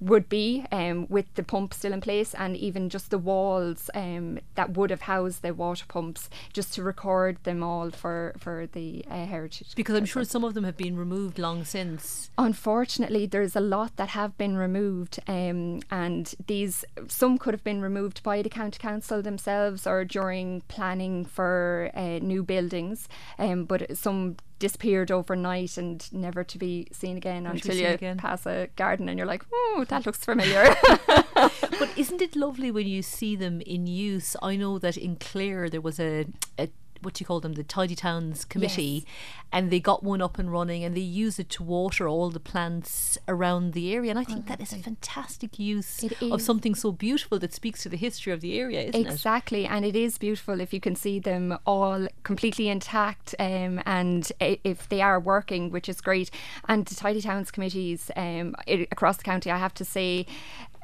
would be um, with the pump still in place and even just the walls um, that would have housed the water pumps just to record them all for, for the uh, heritage. Because I'm sure some of them have been removed long since. Unfortunately, there's a lot that have been removed um, and these some could have been removed by the county council themselves or during planning for uh, new buildings um, but some disappeared overnight and never to be seen again never until you again. pass a garden and you're like, oh, that looks familiar. but isn't it lovely when you see them in use? I know that in Clare there was a, a what do you call them the tidy towns committee yes. and they got one up and running and they use it to water all the plants around the area and i think oh, that is a fantastic use of something so beautiful that speaks to the history of the area isn't exactly it? and it is beautiful if you can see them all completely intact um, and if they are working which is great and the tidy towns committees um, across the county i have to say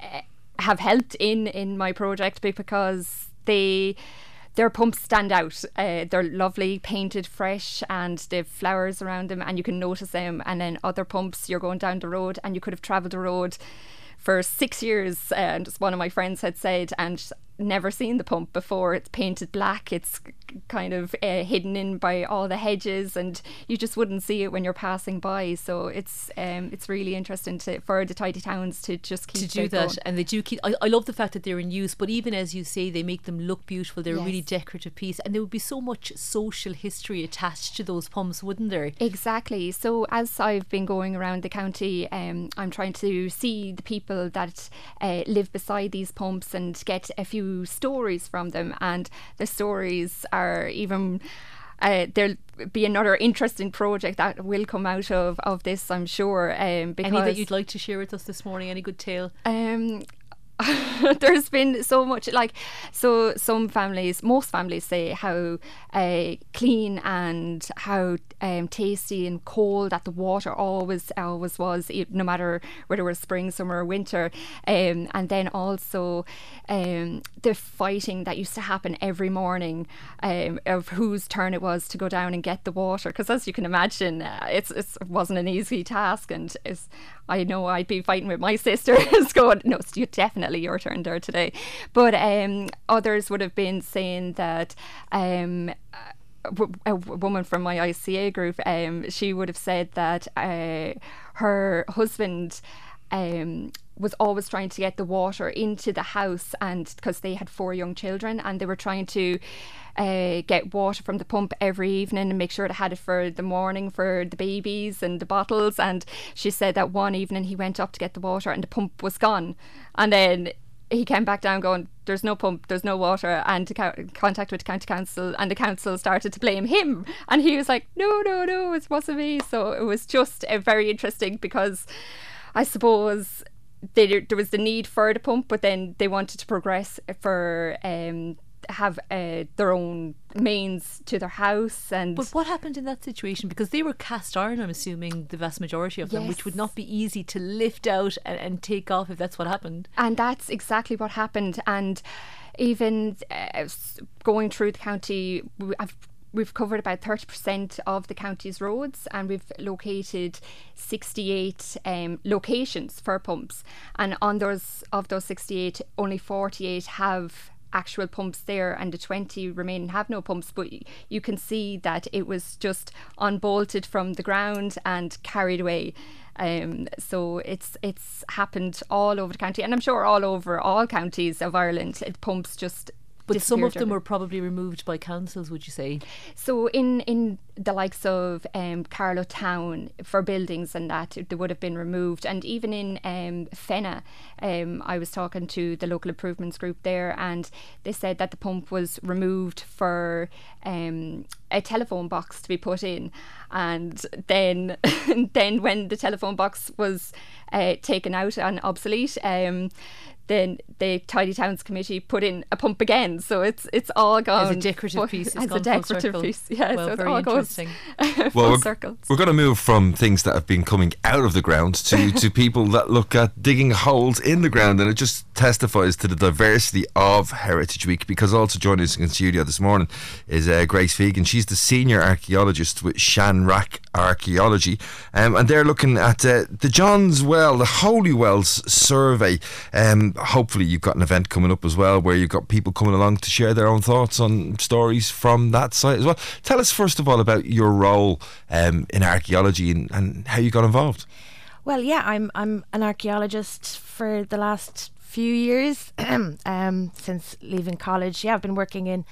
uh, have helped in in my project because they their pumps stand out. Uh, they're lovely, painted fresh, and they've flowers around them, and you can notice them. And then other pumps, you're going down the road, and you could have travelled the road for six years, and one of my friends had said, and never seen the pump before. It's painted black. It's kind of uh, hidden in by all the hedges, and you just wouldn't see it when you're passing by. So it's um, it's really interesting to, for the tidy towns to just keep to do that, going. and they do keep. I, I love the fact that they're in use, but even as you say, they make them look beautiful. They're yes. a really decorative piece, and there would be so much social history attached to those pumps, wouldn't there? Exactly. So as I've been going around the county, um, I'm trying to see the people that uh, live beside these pumps and get a few stories from them, and the stories are even. Uh, there'll be another interesting project that will come out of, of this, I'm sure. Um, because Any that you'd like to share with us this morning? Any good tale? Um, there's been so much like so some families most families say how uh, clean and how um, tasty and cold that the water always always was no matter whether it was spring summer or winter. Um, and then also um, the fighting that used to happen every morning um, of whose turn it was to go down and get the water. Because as you can imagine uh, it's, it's, it wasn't an easy task. And I know I'd be fighting with my sisters going no you definitely definitely your turn there today. But um, others would have been saying that. Um, a woman from my ICA group, um, she would have said that uh, her husband um, was always trying to get the water into the house, and because they had four young children, and they were trying to uh, get water from the pump every evening and make sure they had it for the morning for the babies and the bottles. And she said that one evening he went up to get the water, and the pump was gone, and then he came back down going, there's no pump, there's no water, and to co- contact with the county council, and the council started to blame him, and he was like, no, no, no, it wasn't me. So it was just uh, very interesting because I suppose they, there was the need for the pump, but then they wanted to progress for um, have uh, their own mains to their house and but what happened in that situation? Because they were cast iron i'm assuming the vast majority of them which would not be easy to lift out and, and take off if that's what happened. And that's exactly what happened. And even uh, going through the county I've, we've covered about 30% of the county's roads and we've located 68 um, locations for pumps. And on those of those 68 only 48 have actual pumps there and the 20 remaining have no pumps. But you can see that it was just unbolted from the ground and carried away. Um, so it's it's happened all over the county and I'm sure all over all counties of Ireland. It pumps just but some of them were probably removed by councils would you say so in in the likes of um, Carlow Town for buildings and that they would have been removed, and even in um, Fenagh, um, I was talking to the local improvements group there, and they said that the pump was removed for um, a telephone box to be put in, and then then when the telephone box was uh, taken out and obsolete. Um, then the Tidy Towns Committee put in a pump again, so it's it's all gone as a decorative fu- piece, it's As a gone full decorative circle. piece, yeah. Well, so it very all goes interesting. full Well, we're, circle. we're going to move from things that have been coming out of the ground to, to people that look at digging holes in the ground. And it just testifies to the diversity of Heritage Week because also joining us in studio this morning is uh, Grace Fegan. She's the senior archaeologist with Shanarc Archaeology. Um, and they're looking at uh, the John's Well, the Holy Wells survey. Um, hopefully, you've got an event coming up as well where you've got people coming along to share their own thoughts on stories from that site as well. Tell us first of all about your role um, in archaeology and, and how you got involved. Well, yeah, I'm I'm an archaeologist for the last few years um, since leaving college. Yeah, I've been working in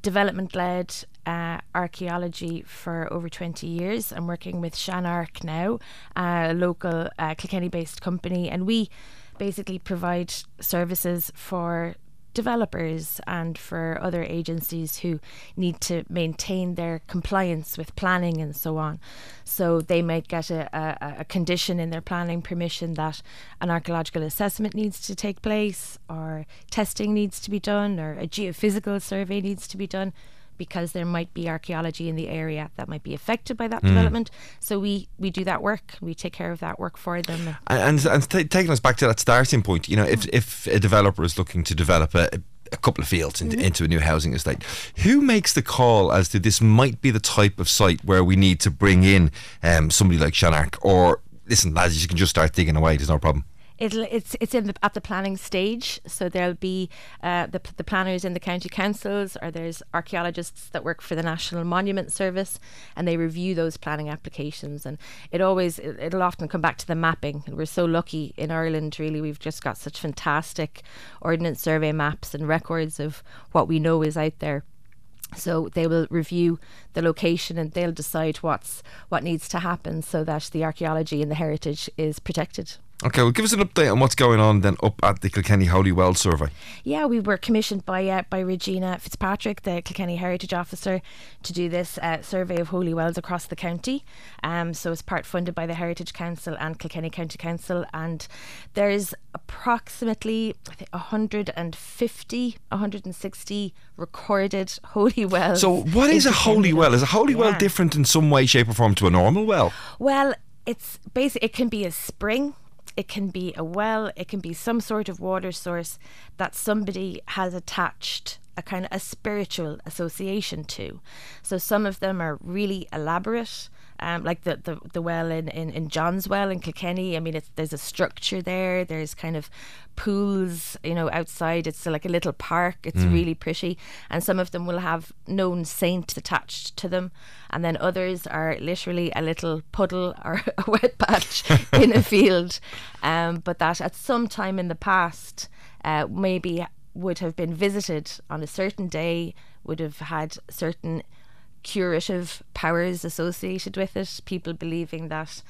development-led uh, archaeology for over 20 years. I'm working with Shanarc now, a local uh, Kilkenny-based company, and we basically provide services for developers and for other agencies who need to maintain their compliance with planning and so on. So they might get a, a, a condition in their planning permission that an archaeological assessment needs to take place, or testing needs to be done, or a geophysical survey needs to be done. Because there might be archaeology in the area that might be affected by that Mm. development, so we we do that work. We take care of that work for them. And, and t- taking us back to that starting point, you know, if, if a developer is looking to develop a, a couple of fields into, Mm-hmm. into a new housing estate, who makes the call as to this might be the type of site where we need to bring in um, somebody like Shanarc? Or listen, lads, you can just start digging away, there's no problem. It'll, it's it's in the at the planning stage, so there'll be uh, the the planners in the county councils, or there's archaeologists that work for the National Monument Service, and they review those planning applications. And it always it, it'll often come back to the mapping. And we're so lucky in Ireland, really, we've just got such fantastic ordnance survey maps and records of what we know is out there. So they will review the location and they'll decide what's what needs to happen so that the archaeology and the heritage is protected. Okay, well, give us an update on what's going on then up at the Kilkenny Holy Well survey. Yeah, we were commissioned by uh, by Regina Fitzpatrick, the Kilkenny Heritage Officer, to do this uh, survey of holy wells across the county. Um, so it's part funded by the Heritage Council and Kilkenny County Council, and there's approximately I think 150, 160 recorded holy wells. So, what is a holy well? Is a holy well different in some way, shape, or form to a normal well? Well, it's basic. It can be a spring. It can be a well. It can be some sort of water source that somebody has attached a kind of a spiritual association to. So some of them are really elaborate. Um, like the, the, the well in, in, in John's Well in Kilkenny. I mean, it's, there's a structure there. There's kind of pools, you know, outside. It's like a little park. It's Mm. really pretty. And some of them will have known saint attached to them. And then others are literally a little puddle or a wet patch in a field. Um, but that at some time in the past, uh, maybe would have been visited on a certain day, would have had certain curative powers associated with it. People believing that,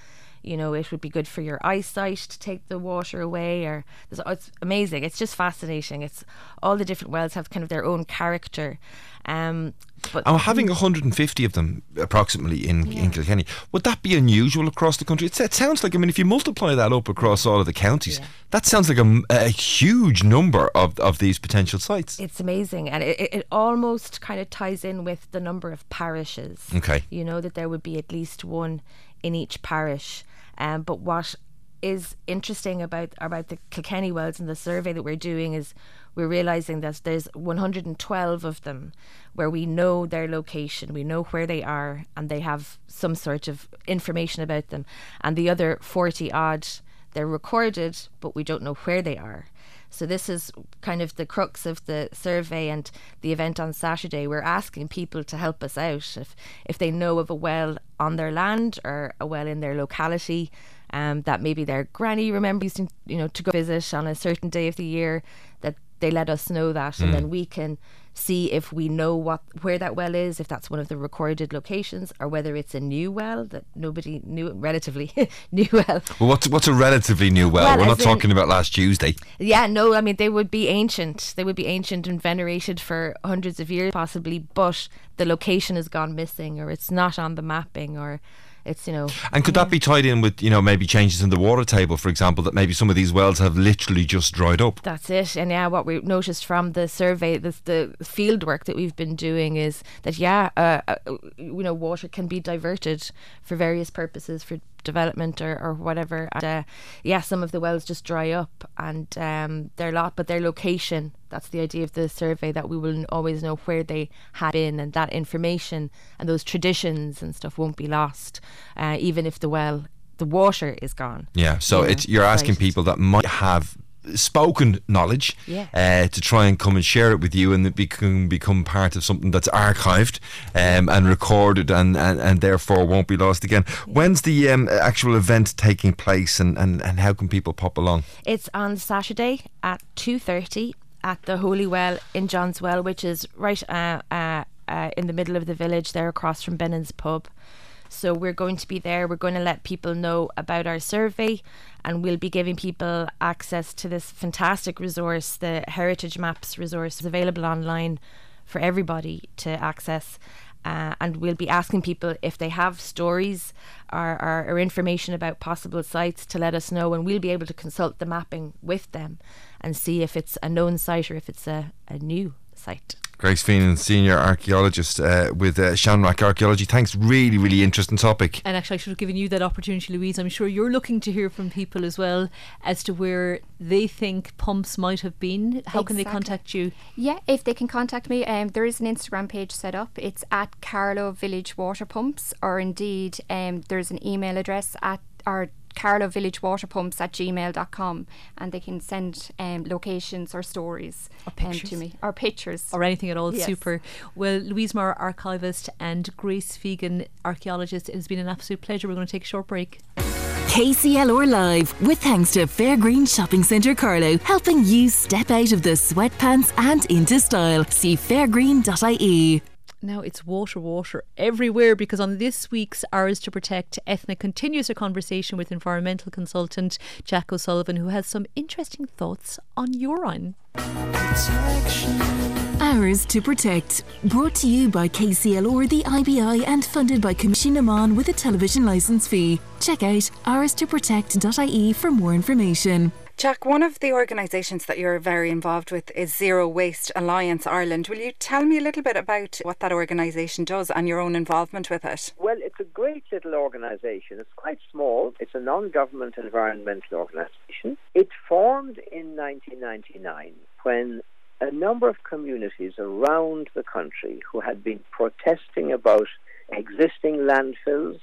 you know, it would be good for your eyesight to take the water away, or it's amazing. It's just fascinating. It's all the different wells have kind of their own character. Um, but I'm having 150 of them approximately in, in Kilkenny. Would that be unusual across the country? It, it sounds like, I mean, if you multiply that up across all of the counties, that sounds like a, a, huge number of, of these potential sites. It's amazing, and it, it, it almost kind of ties in with the number of parishes. Okay. you know that there would be at least one in each parish. Um, but what is interesting about about the Kilkenny wells and the survey that we're doing is we're realizing that there's 112 of them where we know their location, we know where they are, and they have some sort of information about them, and the other 40 odd they're recorded, but we don't know where they are. So this is kind of the crux of the survey and the event on Saturday. We're asking people to help us out if if they know of a well on their land or a well in their locality. Um, that maybe their granny remembers, you know, to go visit on a certain day of the year. That they let us know that, and Mm. then we can see if we know what where that well is, if that's one of the recorded locations, or whether it's a new well that nobody knew, relatively new well. Well, what's, what's a relatively new well? Well, We're not in- talking about last Tuesday. Yeah, no, I mean they would be ancient. They would be ancient and venerated for hundreds of years, possibly. But the location has gone missing, or it's not on the mapping, or it's you know. And could that be tied in with, you know, maybe changes in the water table, for example, that maybe some of these wells have literally just dried up? That's it. And yeah, what we noticed from the survey, the, the field work that we've been doing is that, yeah, uh, uh, you know, water can be diverted for various purposes, for development or, or whatever. And, uh, yeah, some of the wells just dry up and um, they're lot, but their location, that's the idea of the survey, that we will always know where they had been and that information and those traditions and stuff won't be lost, uh, even if the well, the water is gone. Yeah, so Yeah, it's, you're asking right. people that might have spoken knowledge Yeah. uh, to try and come and share it with you and it become become part of something that's archived um, and recorded and, and, and therefore won't be lost again. When's the um, actual event taking place and, and, and how can people pop along? It's on Saturday at two thirty at the Holy Well in John's Well, which is right uh, uh, uh, in the middle of the village, there across from Bennon's pub. So we're going to be there. We're going to let people know about our survey, and we'll be giving people access to this fantastic resource, the Heritage Maps resource, is available online for everybody to access. Uh, and we'll be asking people if they have stories or, or, or information about possible sites to let us know, and we'll be able to consult the mapping with them and see if it's a known site or if it's a, a new site. Grace Feenan, senior archaeologist uh, with uh, Shanarc Archaeology. Thanks, really, really interesting topic. And actually, I should have given you that opportunity, Louise. I'm sure you're looking to hear from people as well as to where they think pumps might have been. How can they contact you? Yeah, if they can contact me, um, there is an Instagram page set up. It's at Carlow Village Water Pumps, or indeed, um, there's an email address at our Carlow Village Water Pumps at gmail.com and they can send um, locations or stories um, to me or pictures or anything at all. Yes. Super. Well, Louise Maher, archivist, and Grace Fegan, archaeologist, it has been an absolute pleasure. We're going to take a short break. KCLR Live, with thanks to Fairgreen Shopping Centre Carlow, helping you step out of the sweatpants and into style. See fairgreen.ie. Now it's water, water everywhere because on this week's Ours to Protect, Ethna continues her conversation with environmental consultant Jack O'Sullivan, who has some interesting thoughts on urine. Ours to Protect, brought to you by KCLR, the IBI, and funded by Coimisiún na Meán with a television licence fee. Check out hours to hourstoprotect.ie for more information. Jack, one of the organisations that you're very involved with is Zero Waste Alliance Ireland. Will you tell me a little bit about what that organisation does and your own involvement with it? Well, it's a great little organisation. It's quite small. It's a non government environmental organisation. It formed in 1999 when a number of communities around the country who had been protesting about existing landfills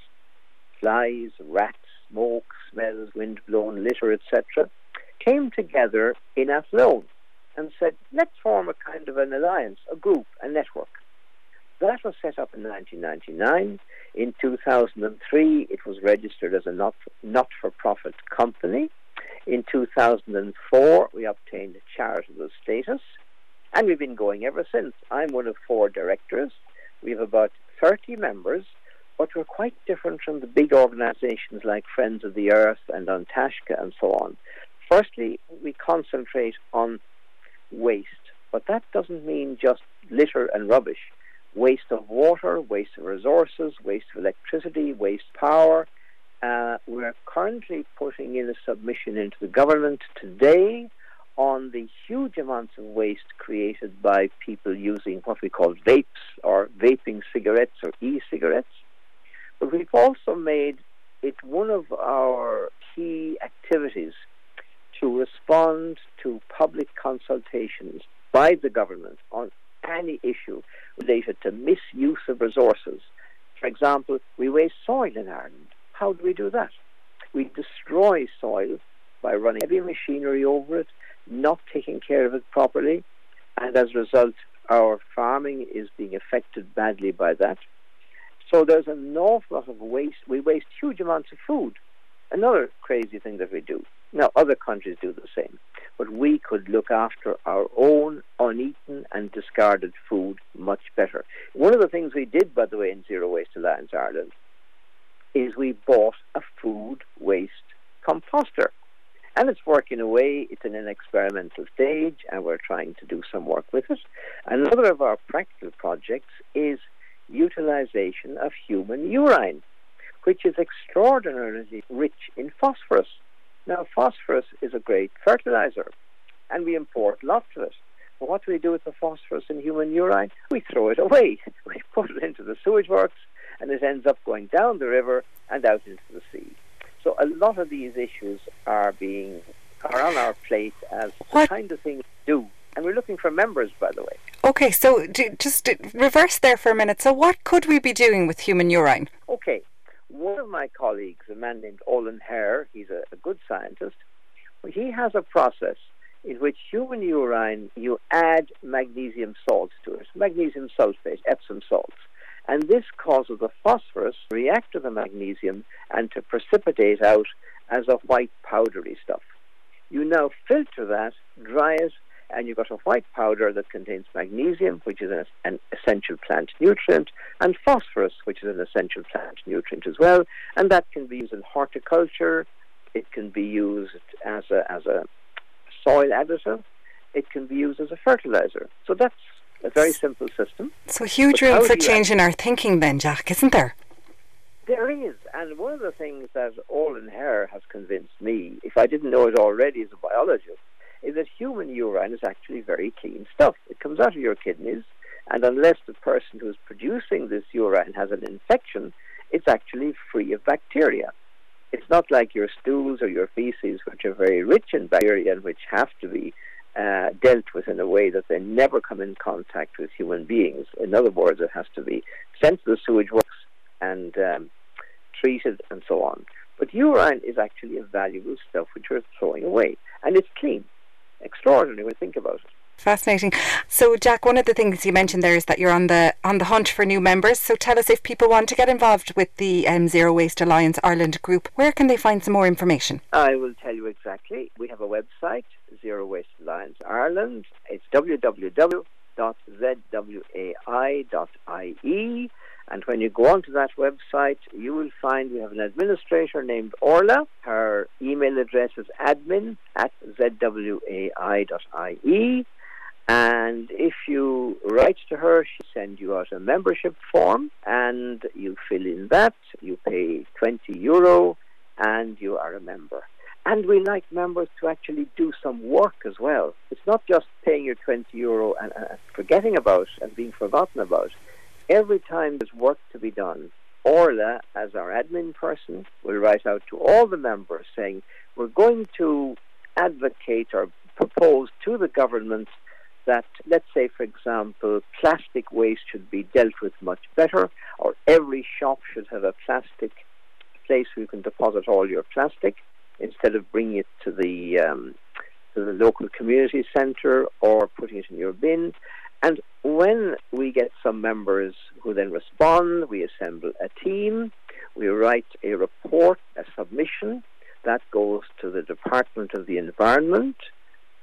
flies, rats, smoke, smells, wind-blown litter, etc., came together in Athlone and said, let's form a kind of an alliance, a group, a network. That was set up in 1999. In 2003, it was registered as a not, not-for-profit company. In 2004, we obtained charitable status, and we've been going ever since. I'm one of four directors. We have about 30 members, but we're quite different from the big organizations like Friends of the Earth and An Taisce and so on. Firstly, we concentrate on waste, but that doesn't mean just litter and rubbish. Waste of water, waste of resources, waste of electricity, waste power. Uh, we're currently putting in a submission into the government today on the huge amounts of waste created by people using what we call vapes or vaping cigarettes or e-cigarettes. But we've also made it one of our key activities to respond to public consultations by the government on any issue related to misuse of resources. For example, we waste soil in Ireland. How do we do that? We destroy soil by running heavy machinery over it, not taking care of it properly, and as a result, our farming is being affected badly by that. So there's an awful lot of waste. We waste huge amounts of food. Another crazy thing that we do. Now, other countries do the same, but we could look after our own uneaten and discarded food much better. One of the things we did, by the way, in Zero Waste Alliance Ireland is we bought a food waste composter. And it's working away. It's in an experimental stage, and we're trying to do some work with it. Another of our practical projects is utilization of human urine, which is extraordinarily rich in phosphorus. Now, phosphorus is a great fertilizer, and we import lots of it. But what do we do with the phosphorus in human urine? We throw it away. We put it into the sewage works, and it ends up going down the river and out into the sea. So a lot of these issues are being are on our plate as what? the kind of thing we do, and we're looking for members, by the way. Okay, so just reverse there for a minute. So what could we be doing with human urine? Okay, one of my colleagues, a man named Olin Hare, he's a good scientist. He has a process in which human urine you add magnesium salts to it, magnesium sulfate, Epsom salts. And this causes the phosphorus to react to the magnesium and to precipitate out as a white powdery stuff. You now filter that, dry it, and you've got a white powder that contains magnesium, which is an, essential plant nutrient, and phosphorus, which is an essential plant nutrient as well. And that can be used in horticulture. It can be used as a, as a soil additive. It can be used as a fertilizer. So that's a very simple system. So huge room for change in our thinking then, Jack, isn't there? There is, and one of the things that Olin Hare has convinced me, if I didn't know it already as a biologist, is that human urine is actually very clean stuff. It comes out of your kidneys, and unless the person who is producing this urine has an infection, it's actually free of bacteria. It's not like your stools or your feces, which are very rich in bacteria and which have to be uh, dealt with in a way that they never come in contact with human beings. In other words, it has to be sent to the sewage works and um, treated and so on. But urine is actually a valuable stuff which we're throwing away, and it's clean. Extraordinary when you think about it. Fascinating. So, Jack, one of the things you mentioned there is that you're on the on the hunt for new members. So, tell us if people want to get involved with the um, Zero Waste Alliance Ireland group, where can they find some more information? I will tell you exactly. We have a website, Zero Waste Alliance Ireland. It's www.zwai.ie. And when you go onto that website, you will find we have an administrator named Orla. Her email address is admin at zwai.ie. And if you write to her, she sends you out a membership form and you fill in that. You pay 20 euro and you are a member. And we like members to actually do some work as well. It's not just paying your 20 euro and, and forgetting about and being forgotten about. Every time there's work to be done, Orla, as our admin person, will write out to all the members saying, we're going to advocate or propose to the government that, let's say, for example, plastic waste should be dealt with much better, or every shop should have a plastic place where you can deposit all your plastic instead of bringing it to the um, to the local community centre or putting it in your bin. And when we get some members who then respond, we assemble a team, we write a report, a submission that goes to the Department of the Environment,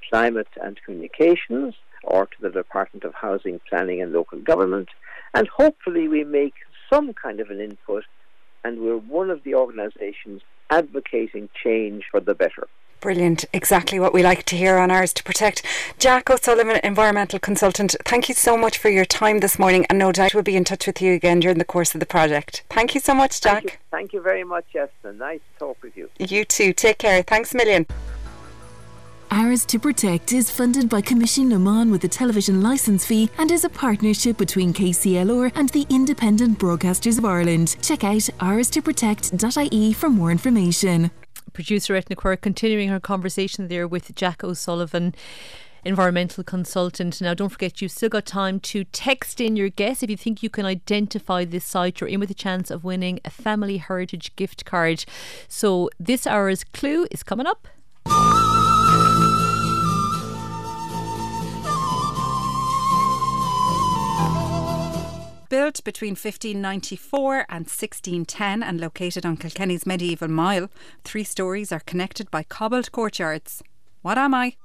Climate and Communications, or to the Department of Housing, Planning and Local Government, and hopefully we make some kind of an input, and we're one of the organisations advocating change for the better. Brilliant. Exactly what we like to hear on ours to protect. Jack O'Sullivan, environmental consultant, thank you so much for your time this morning, and no doubt we'll be in touch with you again during the course of the project. Thank you so much, Jack. Thank you, thank you very much, Esther. Nice to talk with you. You too. Take care. Thanks a million. Ours to Protect is funded by Coimisiún na Meán with a television licence fee and is a partnership between KCLR and the Independent Broadcasters of Ireland. Check out ours2protect.ie for more information. Producer Ethna Quirk continuing her conversation there with Jack O'Sullivan environmental consultant. Now, don't forget, you've still got time to text in your guess if you think you can identify this site. You're in with a chance of winning a Family Heritage gift card. So, this hour's clue is coming up. Built between 1594 and 1610 and located on Kilkenny's medieval mile, three stories are connected by cobbled courtyards. What am I?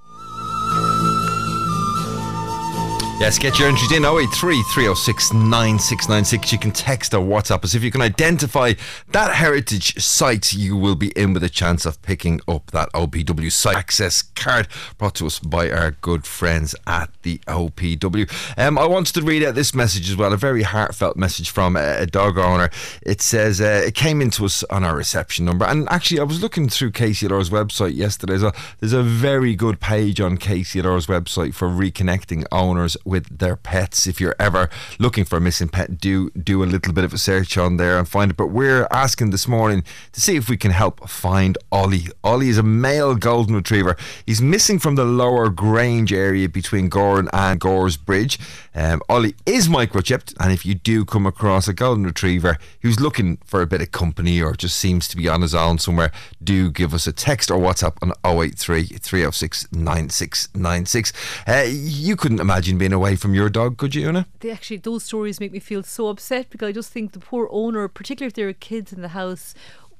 Yes, get your entries in 083 306 9696. You can text or WhatsApp us. If you can identify that heritage site, you will be in with a chance of picking up that OPW site access card brought to us by our good friends at the OPW. Um, I wanted to read out this message as well, a very heartfelt message from a, a dog owner. It says uh, it came into us on our reception number. And actually, I was looking through KCLR's website yesterday. There's a very good page on KCLR's website for reconnecting owners with their pets. If you're ever looking for a missing pet, do do a little bit of a search on there and find it. But we're asking this morning to see if we can help find Ollie. Ollie is a male golden retriever. He's missing from the lower Grange area between Gowran and Goresbridge. Um, Ollie is microchipped, and if you do come across a golden retriever who's looking for a bit of company or just seems to be on his own somewhere, do give us a text or WhatsApp on 083 306 9696. Uh, you couldn't imagine being away from your dog, could you, Una? They actually, those stories make me feel so upset because I just think the poor owner, particularly if there are kids in the house,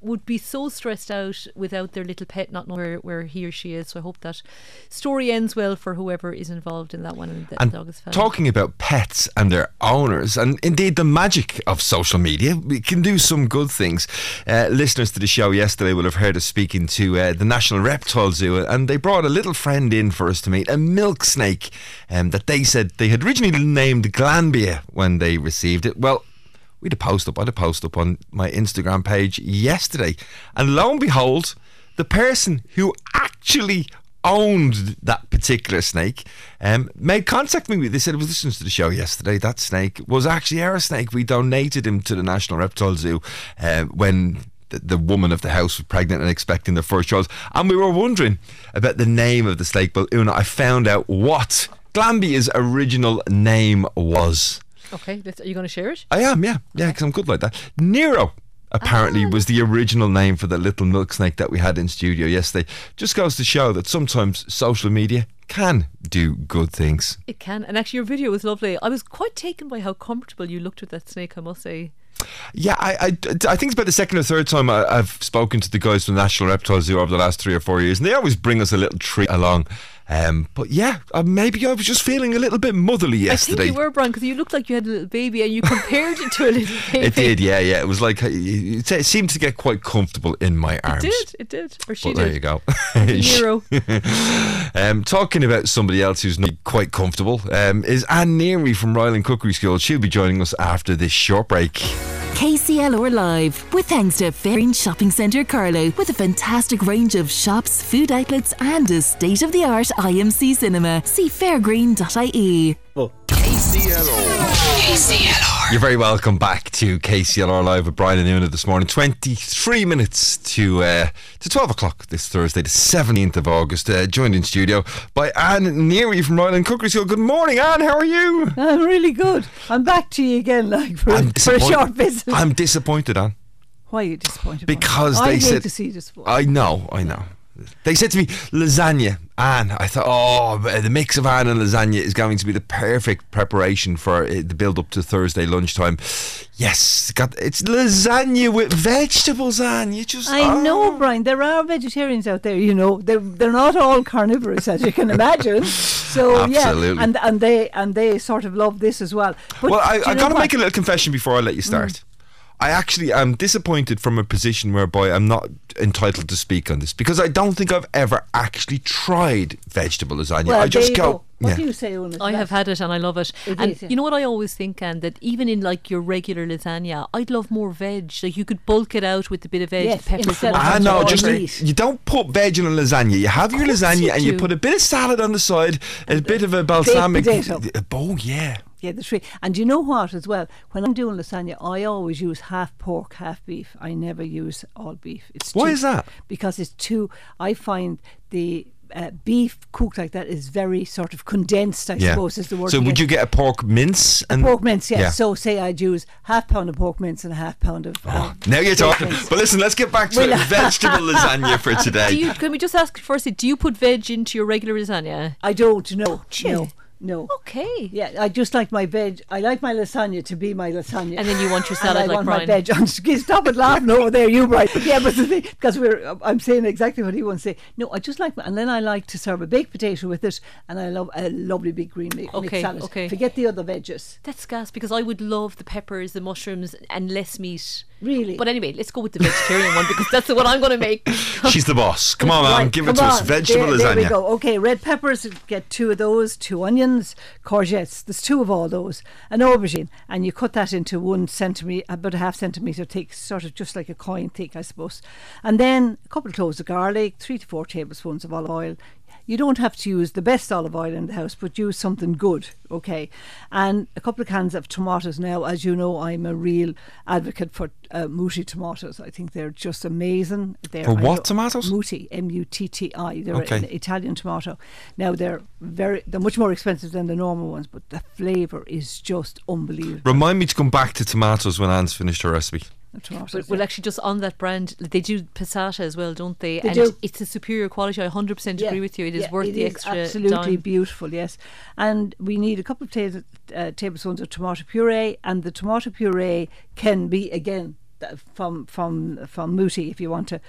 would be so stressed out without their little pet not knowing where, where he or she is. So I hope that story ends well for whoever is involved in that one and the and dog is found. Talking about pets and their owners, and indeed the magic of social media, we can do some good things. Uh, listeners to the show yesterday will have heard us speaking to uh, the National Reptile Zoo, and they brought a little friend in for us to meet, a milk snake um, that they said they had originally named Glanbia when they received it. Well, we had a post up. I had a post up on my Instagram page yesterday, and lo and behold, the person who actually owned that particular snake um, made contact with me. They said it was listening to the show yesterday. That snake was actually our snake. We donated him to the National Reptile Zoo uh, when the, the woman of the house was pregnant and expecting their first child. And we were wondering about the name of the snake. But Una, I found out what Glanbia's original name was. Okay, let's, are you going to share it? I am, yeah, yeah, because I'm good like that. Nero apparently ah. was the original name for the little milk snake that we had in studio yesterday. Just goes to show that sometimes social media can do good things. It can, and actually, your video was lovely. I was quite taken by how comfortable you looked with that snake. I must say. Yeah, I, I, I think it's about the second or third time I, have spoken to the guys from the National Reptile Zoo over the last three or four years, and they always bring us a little treat along. Um, but yeah, uh, maybe I was just feeling a little bit motherly yesterday. I think you were, Brian, because you looked like you had a little baby and you compared it to a little baby. It did, yeah, yeah. It was like, it, it seemed to get quite comfortable in my arms. It did, it did. Or she but did. there you go. Nero. um, talking about somebody else who's not quite comfortable um, is Anne Neary from Ryeland Cookery School. She'll be joining us after this short break. KCLR Live, with thanks to Fairgreen Shopping Centre Carlow, with a fantastic range of shops, food outlets, and a state of the art IMC cinema. See fairgreen.ie. KCLR. KCLR. You're very welcome back to KCLR Live with Brian and Una this morning. 23 minutes to uh, to 12 o'clock this Thursday, the 17th of August. Uh, joined in studio by Anne Neary from Ryeland Cookery School. Good morning, Anne. How are you? I'm really good. I'm back to you again, like for, for a short visit. I'm disappointed, Anne. Why are you disappointed? Because I they hate said to see you disappointed. I know, I know. They said to me, lasagna, Anne. I thought, oh, the mix of Anne and lasagna is going to be the perfect preparation for uh, the build up to Thursday lunchtime. Yes, got it's lasagna with vegetables, Anne. You just I oh. know, Brian. There are vegetarians out there. You know, they're they're not all carnivorous, as you can imagine. So Absolutely. yeah, and and they and they sort of love this as well. But well, I, do you I know got to make a little confession before I let you start. I actually am disappointed from a position whereby I'm not entitled to speak on this because I don't think I've ever actually tried vegetable lasagna. Well, I just go. go. What yeah. do you say, Una? I have had it and I love it. It and is, yeah. you know what I always think, and that even in like your regular lasagna, I'd love more veg. Like you could bulk it out with a bit of veg, Yes, the peppers, instead the of I know, just meat. you don't put veg in a lasagna. You have your lasagna you and you put a bit of salad on the side, a bit of a balsamic. potato. Oh yeah. Yeah, the tree. And you know what as well? When I'm doing lasagna, I always use half pork, half beef. I never use all beef. It's Why too- is that? Because it's too. I find the uh, beef cooked like that is very sort of condensed. I Yeah. suppose is the word. So would get. you get a pork mince and pork mince? Yes. Yeah. So say I'd use half pound of pork mince and a half pound of. uh, Now you're talking. mince. But listen, let's get back to Well- vegetable lasagna for today. Do you, can we just ask firstly, do you put veg into your regular lasagna? I don't know. No. No. Okay. Yeah, I just like my veg. I like my lasagna to be my lasagna. And then you want your salad I like want Brian. my veg. Stop it laughing over there, you Brian. Yeah, but the thing, because we're, I'm saying exactly what he wants to say. No, I just like, my, and then I like to serve a baked potato with it, and I love a lovely big green mixed Okay, salad. okay. Forget the other veggies. That's gas because I would love the peppers, the mushrooms, and less meat. Really? But anyway, let's go with the vegetarian one because that's the one I'm going to make. She's the boss. Come on, man. Right, Give it come to us. on. Vegetable there, lasagna. There we go. Okay, red peppers, get two of those, two onions, courgettes. There's two of all those, an aubergine, and you cut that into one centimetre, about a half centimetre thick, sort of just like a coin thick, I suppose. And then a couple of cloves of garlic, three to four tablespoons of olive oil. You don't have to use the best olive oil in the house, but use something good, okay? And a couple of cans of tomatoes. Now, as you know, I'm a real advocate for uh, Mutti tomatoes. I think they're just amazing. They're, For what tomatoes? Mutti, M U T T I. They're Okay. an Italian tomato. Now they're very, they're much more expensive than the normal ones, but the flavour is just unbelievable. Remind me to come back to tomatoes when Anne's finished her recipe. But, well, actually, just on that brand, they do passata as well, don't they? They and do. it's a superior quality. I 100% Yeah, agree with you. It is yeah, worth it the is extra absolutely dime. beautiful yes and we need a couple of ta- uh, tablespoons of tomato puree and the tomato puree can be again from from from Mutti if you want to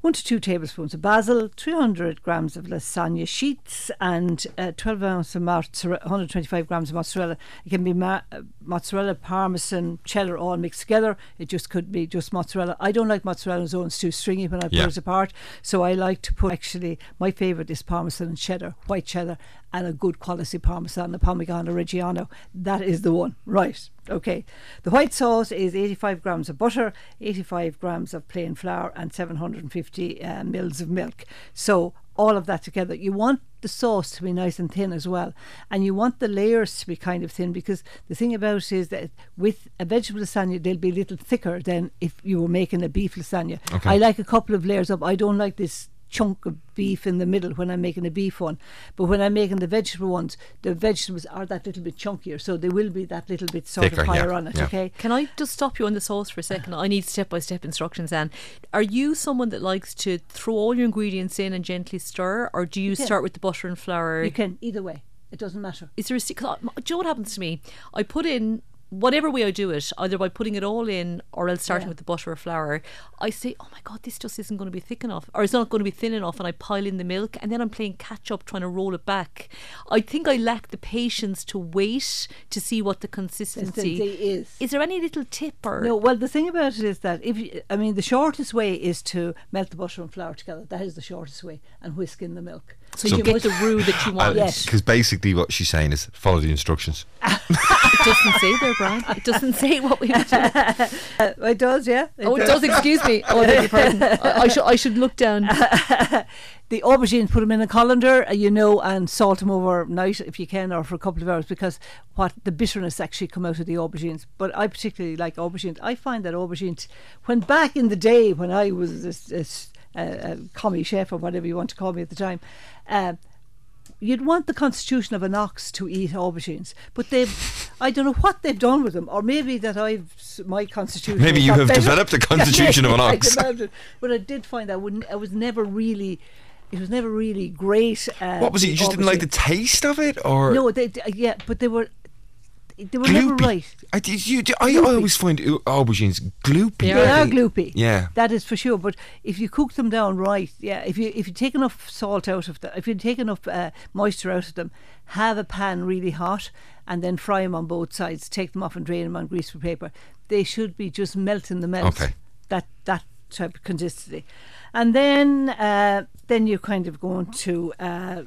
one to two tablespoons of basil, 300 grams of lasagna sheets, and uh, 12 ounces of mozzarella, 125 grams of mozzarella. It can be ma- uh, mozzarella, parmesan, cheddar all mixed together. It just could be just mozzarella. I don't like mozzarella on its own; it's too stringy when I Yeah. put it apart. So I like to put actually my favourite is parmesan and cheddar, white cheddar, and a good quality parmesan, the Parmigiano Reggiano. That is the one, right? Okay. The white sauce is 85 grams of butter, 85 grams of plain flour, and 750 uh, mils of milk. So all of that together. You want the sauce to be nice and thin as well, and you want the layers to be kind of thin because the thing about it is that with a vegetable lasagna they'll be a little thicker than if you were making a beef lasagna. Okay. I like a couple of layers up. I don't like this chunk of beef in the middle when I'm making a beef one. But when I'm making the vegetable ones, the vegetables are that little bit chunkier, so they will be that little bit sort Thicker, of higher yeah, on it. yeah. Okay. Can I just stop you on the sauce for a second? I need step by step instructions, Anne. Are you someone that likes to throw all your ingredients in and gently stir, or do you can. start with the butter and flour? You can either way. It doesn't matter. Is there a secret? Do you know what happens to me? I put in whatever way I do it, either by putting it all in or else starting Yeah. with the butter or flour. I say, oh my god, this just isn't going to be thick enough, or it's not going to be thin enough, and I pile in the milk, and then I'm playing catch up trying to roll it back. I think I lack the patience to wait to see what the consistency Consistency is. Is there any little tip or No, well, the thing about it is that if you, I mean, the shortest way is to melt the butter and flour together. That is the shortest way, and whisk in the milk. So you get the roux that you want. Yes. Because basically what she's saying is follow the instructions. It doesn't say there, Brian. It doesn't say what we would do. Uh, it does, yeah. Oh, it does. Excuse me. Oh, I beg pardon. I, I should I should look down. the aubergines, put them in a colander, uh, you know, and salt them overnight if you can, or for a couple of hours, because what the bitterness actually come out of the aubergines. But I particularly like aubergines. I find that aubergines, when back in the day when I was a, a, a, a commie chef or whatever you want to call me at the time. Uh, You'd want the constitution of an ox to eat aubergines, but they, I don't know what they've done with them, or maybe that I've my constitution. Maybe you have better. developed a constitution of an I ox. developed it. But I did find I wouldn't. I was never really. It was never really great. Uh, What was it? You just didn't like the taste of it, or No, they, they- yeah, but they were. They were never right. I, did you, I, I always find aubergines gloopy. They are gloopy. Yeah. that is for sure. But if you cook them down right, yeah, if you if you take enough salt out of them, if you take enough uh, moisture out of them, have a pan really hot, and then fry them on both sides. Take them off and drain them on greaseproof paper. They should be just melting the melt. Okay. That that type of consistency, and then uh, then you're kind of going to. Uh,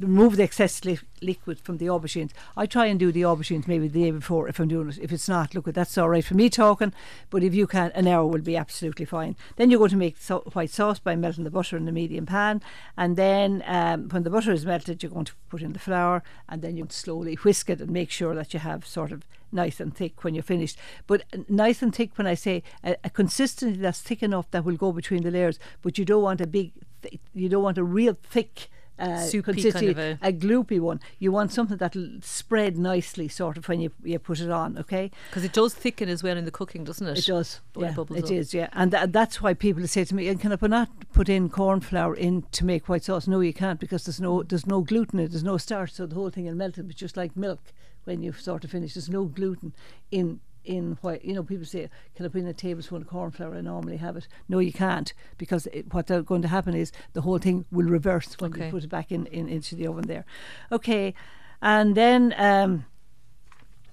remove the excess li- liquid from the aubergines. I try and do the aubergines maybe the day before if I'm doing it. If it's not, look, at that's all right for me talking. But if you can, an hour will be absolutely fine. Then you're going to make so- white sauce by melting the butter in the medium pan, and then um, when the butter is melted, you're going to put in the flour, and then you slowly whisk it and make sure that you have sort of nice and thick when you're finished. But uh, nice and thick when I say a, a consistency that's thick enough that will go between the layers. But you don't want a big, th- you don't want a real thick. Uh, Soupy kind of a- a gloopy one. You want something that'll spread nicely, sort of, when you you put it on. Okay, Because it does thicken as well in the cooking, doesn't it? it does. When yeah, it up. is. Yeah, and tha- that's why people say to me, "And can I put- not put in corn flour in to make white sauce?" No, you can't because there's no there's no gluten in it. There's no starch, so the whole thing will melt. It's just like milk when you've sort of finished. There's no gluten in in white. You know, people say, "Can I put in a tablespoon of corn flour?" I normally have it. No, you can't because it, what's going to happen is the whole thing will reverse when Okay. you put it back in, in into the oven there. Okay, and then. Um,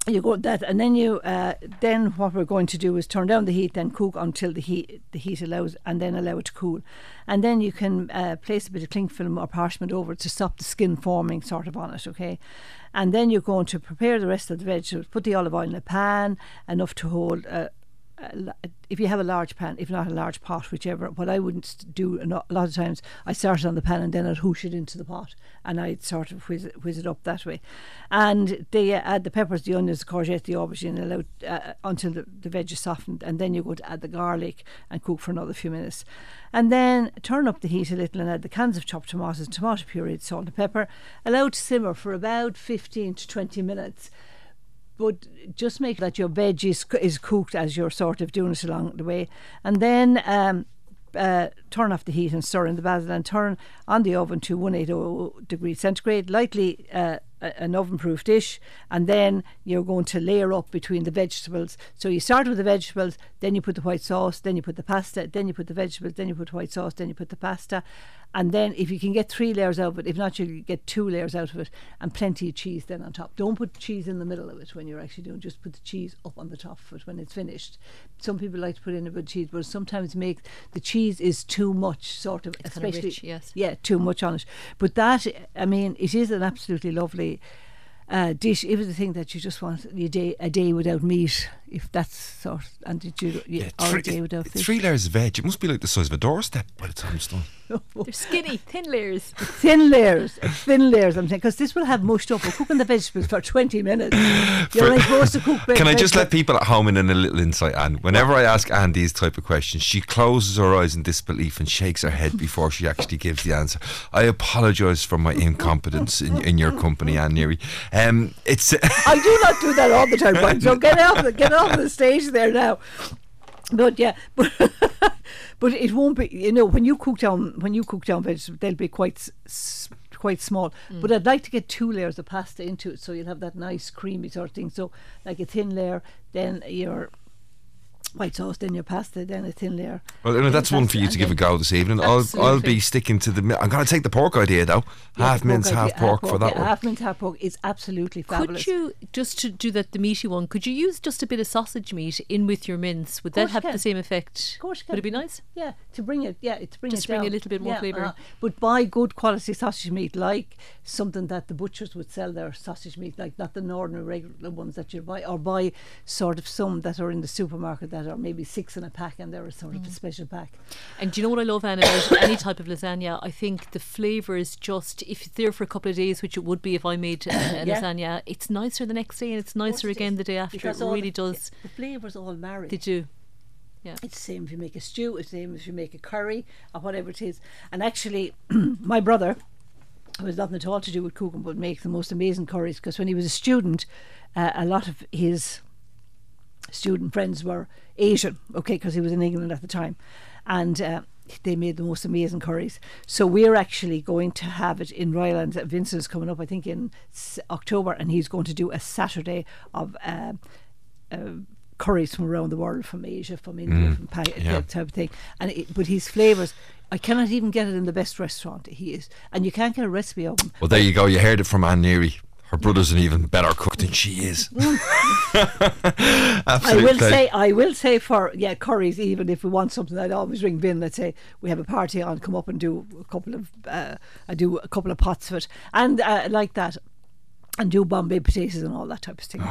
you go that and then you uh, then what we're going to do is turn down the heat then cook until the heat the heat allows and then allow it to cool and then you can uh, place a bit of cling film or parchment over it to stop the skin forming sort of on it okay and then you're going to prepare the rest of the vegetables put the olive oil in a pan enough to hold uh, a la- if you have a large pan, if not a large pot, whichever. What I wouldn't do a lot of times, I start it on the pan and then I'd hoosh it into the pot, and I'd sort of whiz it, whiz it up that way. And they uh, add the peppers, the onions, the courgette, the aubergine, allow, uh, until the, the veg is softened, and then you go to add the garlic and cook for another few minutes, and then turn up the heat a little and add the cans of chopped tomatoes, tomato puree, salt and pepper. Allow to simmer for about fifteen to twenty minutes but just make that your veg is, is cooked as you're sort of doing it along the way. And then um, uh, turn off the heat and stir in the basil and turn on the oven to 180 degrees centigrade, lightly uh, an oven proof dish. And then you're going to layer up between the vegetables. So you start with the vegetables, then you put the white sauce, then you put the pasta, then you put the vegetables, then you put white sauce, then you put the pasta. And then if you can get three layers out of it, if not, you get two layers out of it and plenty of cheese then on top. Don't put cheese in the middle of it when you're actually doing. Just put the cheese up on the top of it when it's finished. Some people like to put in a bit of cheese, but sometimes make the cheese is too much, sort of, It's especially rich, yes. yeah, too much on it. But that, I mean, it is an absolutely lovely uh, dish. If it's thing that you just want a day, a day without meat, if that's sort, and did you, yeah, or Three, a day without fish. three layers of veg. It must be like the size of a doorstep by the time it's done. They're skinny, thin layers. thin layers, thin layers. I'm saying because this will have mushed up. We're cooking the vegetables for 20 minutes. You're only supposed to cook. Can I veg- just let people at home in a little insight? And whenever I ask Anne these type of questions, she closes her eyes in disbelief and shakes her head before she actually gives the answer. I apologise for my incompetence in, in your company, Anne Neary. Um, it's I do not do that all the time, Brian. So get off, the, get off the stage there now. But yeah, but but it won't be. You know, when you cook down when you cook down vegetables, they'll be quite s- s- quite small. Mm. But I'd like to get two layers of pasta into it, so you'll have that nice creamy sort of thing. So like a thin layer, then your white sauce, then your pasta, then a thin layer. well, you know, that's one for you to give a go this evening. I'll I'll be sticking to the. mi- I'm going to take the pork idea though. Yeah, half mince, pork half idea- pork for that yeah, one. Half mince, half pork is absolutely fabulous. Could you just to do that the meaty one? Could you use just a bit of sausage meat in with your mince? Would that have can. the same effect? Of course you Would it be nice? Yeah, to bring it, yeah, to bring Just it bring a little bit more Yeah, flavour. uh, but buy good quality sausage meat, like something that the butchers would sell their sausage meat, like not the ordinary regular ones that you buy, or buy sort of some that are in the supermarket that are maybe six in a pack, and they're a sort of Mm. a special pack. And do you know what I love, Anne, about any type of lasagna? I think the flavour is just, if it's there for a couple of days, which it would be if I made a, a Yeah. lasagna, it's nicer the next day and it's nicer again the day after. Because It really the, does. The flavours all marry. They do. Yeah. It's the same if you make a stew, it's the same if you make a curry or whatever it is. And actually, my brother, who has nothing at all to do with cooking, but make the most amazing curries. Because when he was a student, uh, a lot of his student friends were Asian, okay, because he was in England at the time, and uh, they made the most amazing curries. So we're actually going to have it in Royal Vincent's coming up, I think, in s- October, and he's going to do a Saturday of. Uh, uh, curries from around the world, from Asia, from India, Mm, from pa- yeah. that type of thing. And it, but his flavors, I cannot even get it in the best restaurant. He is, and you can't get a recipe of him. Well, there you go. You heard it from Anne Neary. Her brother's an even better cook than she is. I will pleasure. say, I will say for yeah curries. Even if we want something, I'd always ring Vin. Let's say we have a party on, come up and do a couple of, uh, I do a couple of pots of it, and uh, like that, and do Bombay potatoes and all that type of thing.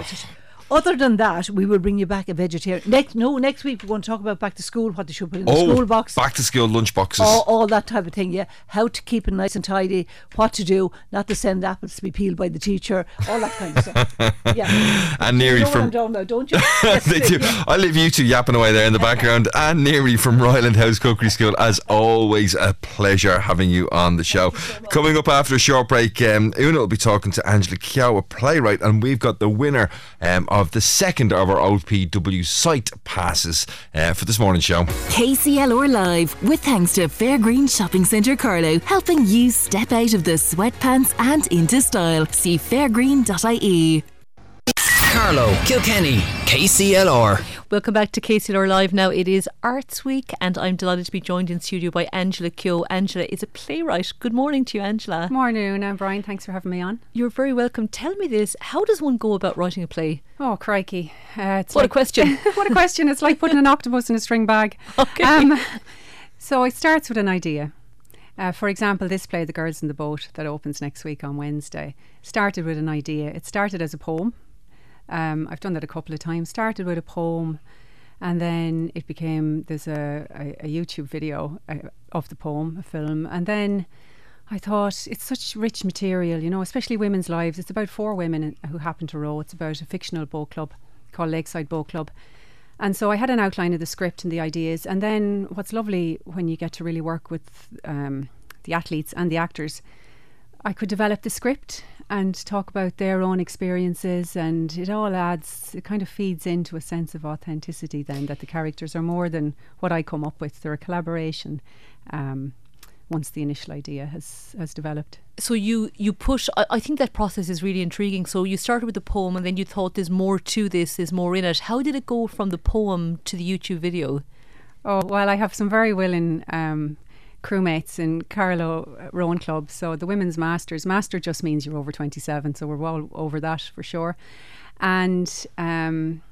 Other than that, we will bring you back a vegetarian. Next, no, next week we're going to talk about back to school, what they should put in the Oh, school box. back to school lunch boxes. all, all that type of thing, yeah. How to keep it nice and tidy, what to do, not to send apples to be peeled by the teacher, all that kind of stuff. Yeah. And You Neary know what from I'm talking about, don't you? They do. I leave you two yapping away there in the background. And Neary from Ryeland House Cookery School. As always, a pleasure having you on the show. Coming up after a short break, um, Una will be talking to Angela Keogh, a playwright, and we've got the winner um, of the second of our OPW site passes uh, for this morning's show. KCLR Live, with thanks to Fairgreen Shopping Centre Carlow, helping you step out of the sweatpants and into style. See fairgreen.ie. Carlow, Kilkenny, KCLR. Welcome back to KCLR Live. Now it is Arts Week, and I'm delighted to be joined in studio by Angela Keogh. Angela is a playwright. Good morning to you, Angela. Morning, I'm Brian. Thanks for having me on. You're very welcome. Tell me this: How does one go about writing a play? Oh, crikey! Uh, it's What a like- question. what a question! It's like putting an octopus in a string bag. Okay. Um, so it starts with an idea. Uh, for example, this play, The Girls in the Boat, that opens next week on Wednesday, started with an idea. It started as a poem. Um, I've done that a couple of times. Started with a poem, and then it became there's a, a, a YouTube video uh, of the poem, a film, and then I thought it's such rich material, you know, especially women's lives. It's about four women who happen to row. It's about a fictional boat club called Lakeside Boat Club. And so I had an outline of the script and the ideas. And then what's lovely when you get to really work with um, the athletes and the actors, I could develop the script and talk about their own experiences. And it all adds, it kind of feeds into a sense of authenticity then that the characters are more than what I come up with. They're a collaboration um, once the initial idea has, has developed. So you you push. I, I think that process is really intriguing. So you started with the poem, and then you thought there's more to this, there's more in it. How did it go from the poem to the YouTube video? Oh, well, I have some very willing um, crewmates in Carlow uh, Rowing Club. So the women's masters, master just means you're over 27, so we're all over that for sure. And um,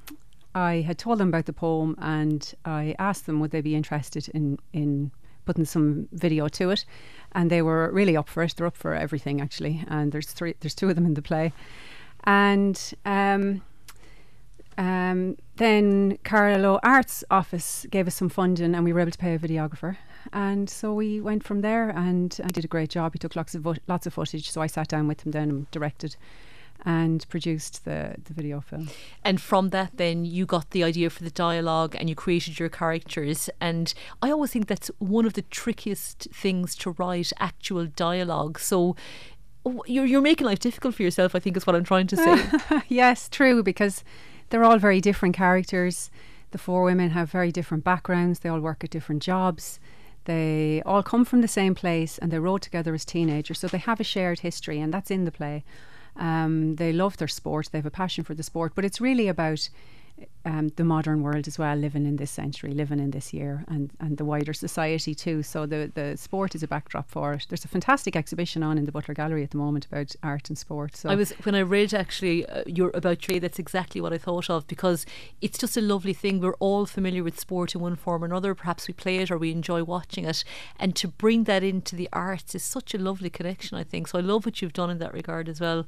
I had told them about the poem and I asked them would they be interested in, in putting some video to it. And they were really up for it. They're up for everything actually. And there's three, there's two of them in the play. And um, um, then Carlow Arts Office gave us some funding and we were able to pay a videographer. And so we went from there and I did a great job. He took lots of, vo- lots of footage. So I sat down with him then and directed and produced the, the video film. And from that, then you got the idea for the dialogue and you created your characters. And I always think that's one of the trickiest things to write actual dialogue. So you're, you're making life difficult for yourself, I think, is what I'm trying to say. yes, true, because they're all very different characters. The four women have very different backgrounds. They all work at different jobs. They all come from the same place and they rode together as teenagers. So they have a shared history, and that's in the play. Um, they love their sport, they have a passion for the sport, but it's really about um, the modern world as well, living in this century, living in this year, and, and the wider society too. So the, the sport is a backdrop for it. There's a fantastic exhibition on in the Butler Gallery at the moment about art and sport. So I was when I read actually uh, your about your that's exactly what I thought of because it's just a lovely thing. We're all familiar with sport in one form or another. Perhaps we play it or we enjoy watching it, and to bring that into the arts is such a lovely connection. I think so. I love what you've done in that regard as well.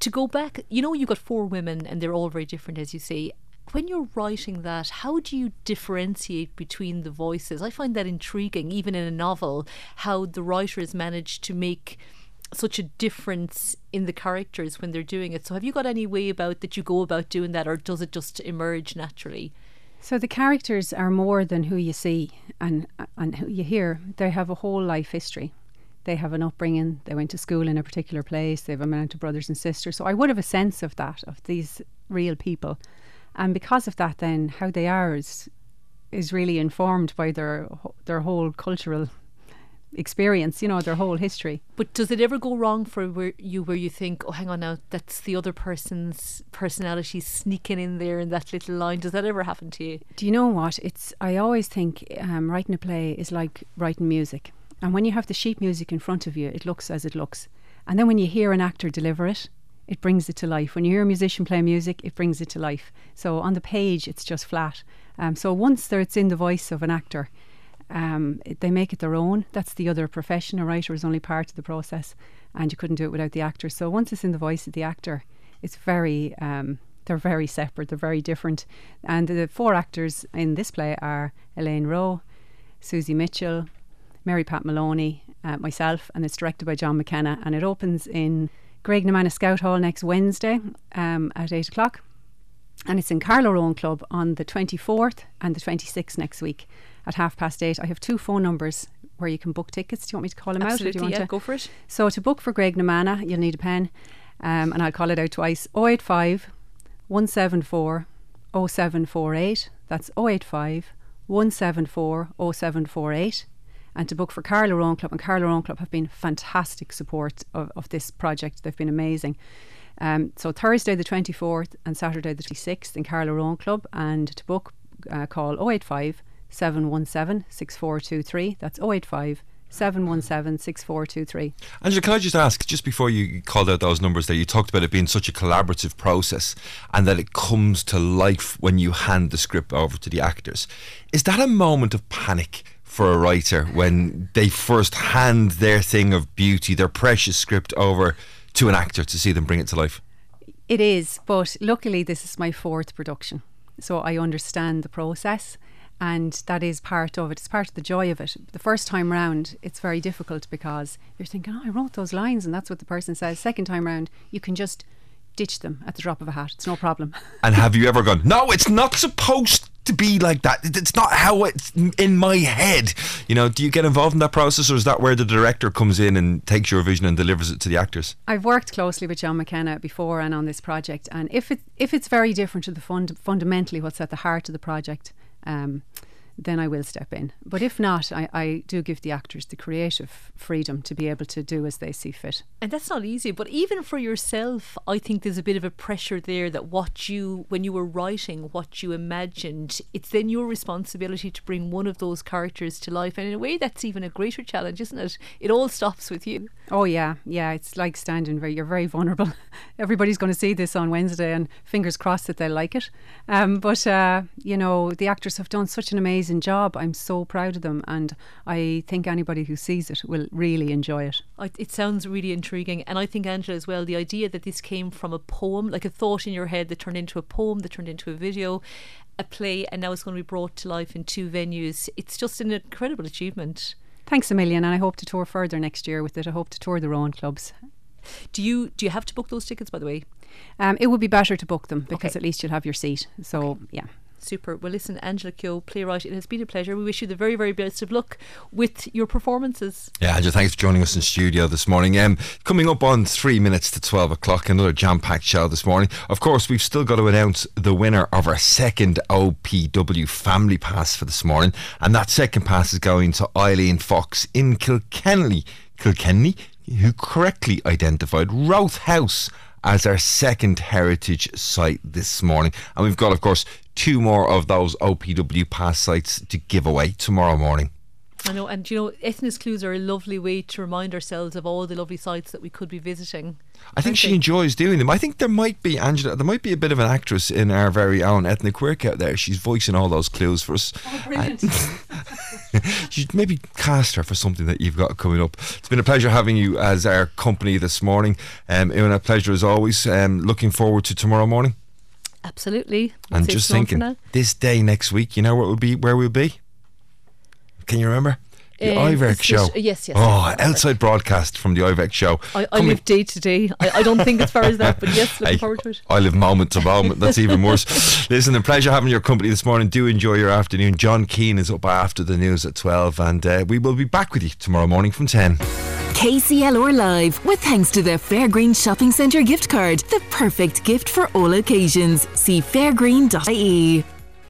To go back, you know, you got four women and they're all very different, as you say when you're writing that, how do you differentiate between the voices? I find that intriguing, even in a novel, how the writer has managed to make such a difference in the characters when they're doing it. So, have you got any way about that you go about doing that, or does it just emerge naturally? So the characters are more than who you see and and who you hear. They have a whole life history. They have an upbringing. They went to school in a particular place. They have a amount of brothers and sisters. So I would have a sense of that, of these real people. And because of that, then how they are is, is really informed by their their whole cultural experience, you know, their whole history. But does it ever go wrong for where you where you think, oh, hang on now, that's the other person's personality sneaking in there in that little line? Does that ever happen to you? Do you know what? It's I always think um, writing a play is like writing music, and when you have the sheet music in front of you, it looks as it looks, and then when you hear an actor deliver it. It brings it to life. When you hear a musician play music, it brings it to life. So on the page, it's just flat. Um, so once there, it's in the voice of an actor, um, they make it their own. That's the other profession. A writer is only part of the process, and you couldn't do it without the actor. So once it's in the voice of the actor, it's very. Um, they're very separate. They're very different. And the four actors in this play are Elaine Rowe, Susie Mitchell, Mary Pat Maloney, uh, myself, and it's directed by John McKenna. And it opens in Graiguenamanagh Scout Hall next Wednesday um, at eight o'clock. And it's in Carlow Rowing Club on the 24th and the 26th next week at half past eight. I have two phone numbers where you can book tickets. Do you want me to call them Absolutely, out? Or do you want yeah, to? go for it. So to book for Graiguenamanagh, you'll need a pen, um, and I'll call it out twice 085 174 0748. That's 085 174 0748. And to book for Carlow Rowing Club, and Carlow Rowing Club have been fantastic support of, of this project. They've been amazing. Um, so Thursday the 24th and Saturday the 26th in Carlow Rowing Club. And to book, uh, call 085 717 6423. That's 085 717 6423. Angela, can I just ask, just before you called out those numbers there, you talked about it being such a collaborative process and that it comes to life when you hand the script over to the actors. Is that a moment of panic for a writer when they first hand their thing of beauty, their precious script over to an actor to see them bring it to life? It is, but luckily, this is my fourth production. So I understand the process and that is part of it. It's part of the joy of it. The first time round, it's very difficult because you're thinking, oh, I wrote those lines, and that's what the person says. Second time round, you can just ditch them at the drop of a hat. It's no problem. And have you ever gone, no, it's not supposed to be like that. It's not how it's in my head. You know, do you get involved in that process or is that where the director comes in and takes your vision and delivers it to the actors? I've worked closely with John McKenna before and on this project and if it if it's very different to the fund fundamentally what's at the heart of the project, um, then I will step in. But if not, I, I do give the actors the creative freedom to be able to do as they see fit. And that's not easy, but even for yourself, I think there's a bit of a pressure there that what you, when you were writing, what you imagined, it's then your responsibility to bring one of those characters to life. And in a way, that's even a greater challenge, isn't it? It all stops with you. Oh yeah, yeah. It's like standing very. You're very vulnerable. Everybody's going to see this on Wednesday, and fingers crossed that they'll like it. Um, but uh, you know, the actors have done such an amazing job. I'm so proud of them, and I think anybody who sees it will really enjoy it. It sounds really intriguing, and I think Angela as well. The idea that this came from a poem, like a thought in your head that turned into a poem, that turned into a video, a play, and now it's going to be brought to life in two venues. It's just an incredible achievement. Thanks a million, and I hope to tour further next year with it. I hope to tour the Rowan clubs. Do you do you have to book those tickets by the way? Um, it would be better to book them because Okay. at least you'll have your seat. So Okay. yeah. Super. Well, listen, Angela Keogh, playwright, it has been a pleasure. We wish you the very, very best of luck with your performances. Yeah, Angela, thanks for joining us in studio this morning. Um, coming up on three minutes to 12 o'clock, another jam packed show this morning. Of course, we've still got to announce the winner of our second OPW family pass for this morning. And that second pass is going to Eileen Fox in Kilkenny, Kilkenny who correctly identified Rothe House as our second heritage site this morning. And we've got, of course, two more of those OPW pass sites to give away tomorrow morning. I know, and you know, Ethna clues are a lovely way to remind ourselves of all the lovely sites that we could be visiting. I think she enjoys doing them. I think there might be Angela. There might be a bit of an actress in our very own Ethna Quirke out there. She's voicing all those clues for us. Oh, brilliant. you should maybe cast her for something that you've got coming up. It's been a pleasure having you as our company this morning. Um, Ewan, a pleasure as always. Um, looking forward to tomorrow morning. Absolutely. And just thinking, this day next week, you know where we'll be? Where we'll be? Can you remember? The Um, Iverk show. just- yes, yes, Oh, I remember. outside broadcast from the Iverk show. I, I live day to day. I, I don't think as far as that, but yes, looking Hey, forward to it. I live moment to moment. That's even worse. Listen, a pleasure having your company this morning. Do enjoy your afternoon. John Keane is up after the news at 12, and uh, we will be back with you tomorrow morning from 10. KCLR Live with thanks to the Fairgreen Shopping Centre gift card, the perfect gift for all occasions. See fairgreen.ie.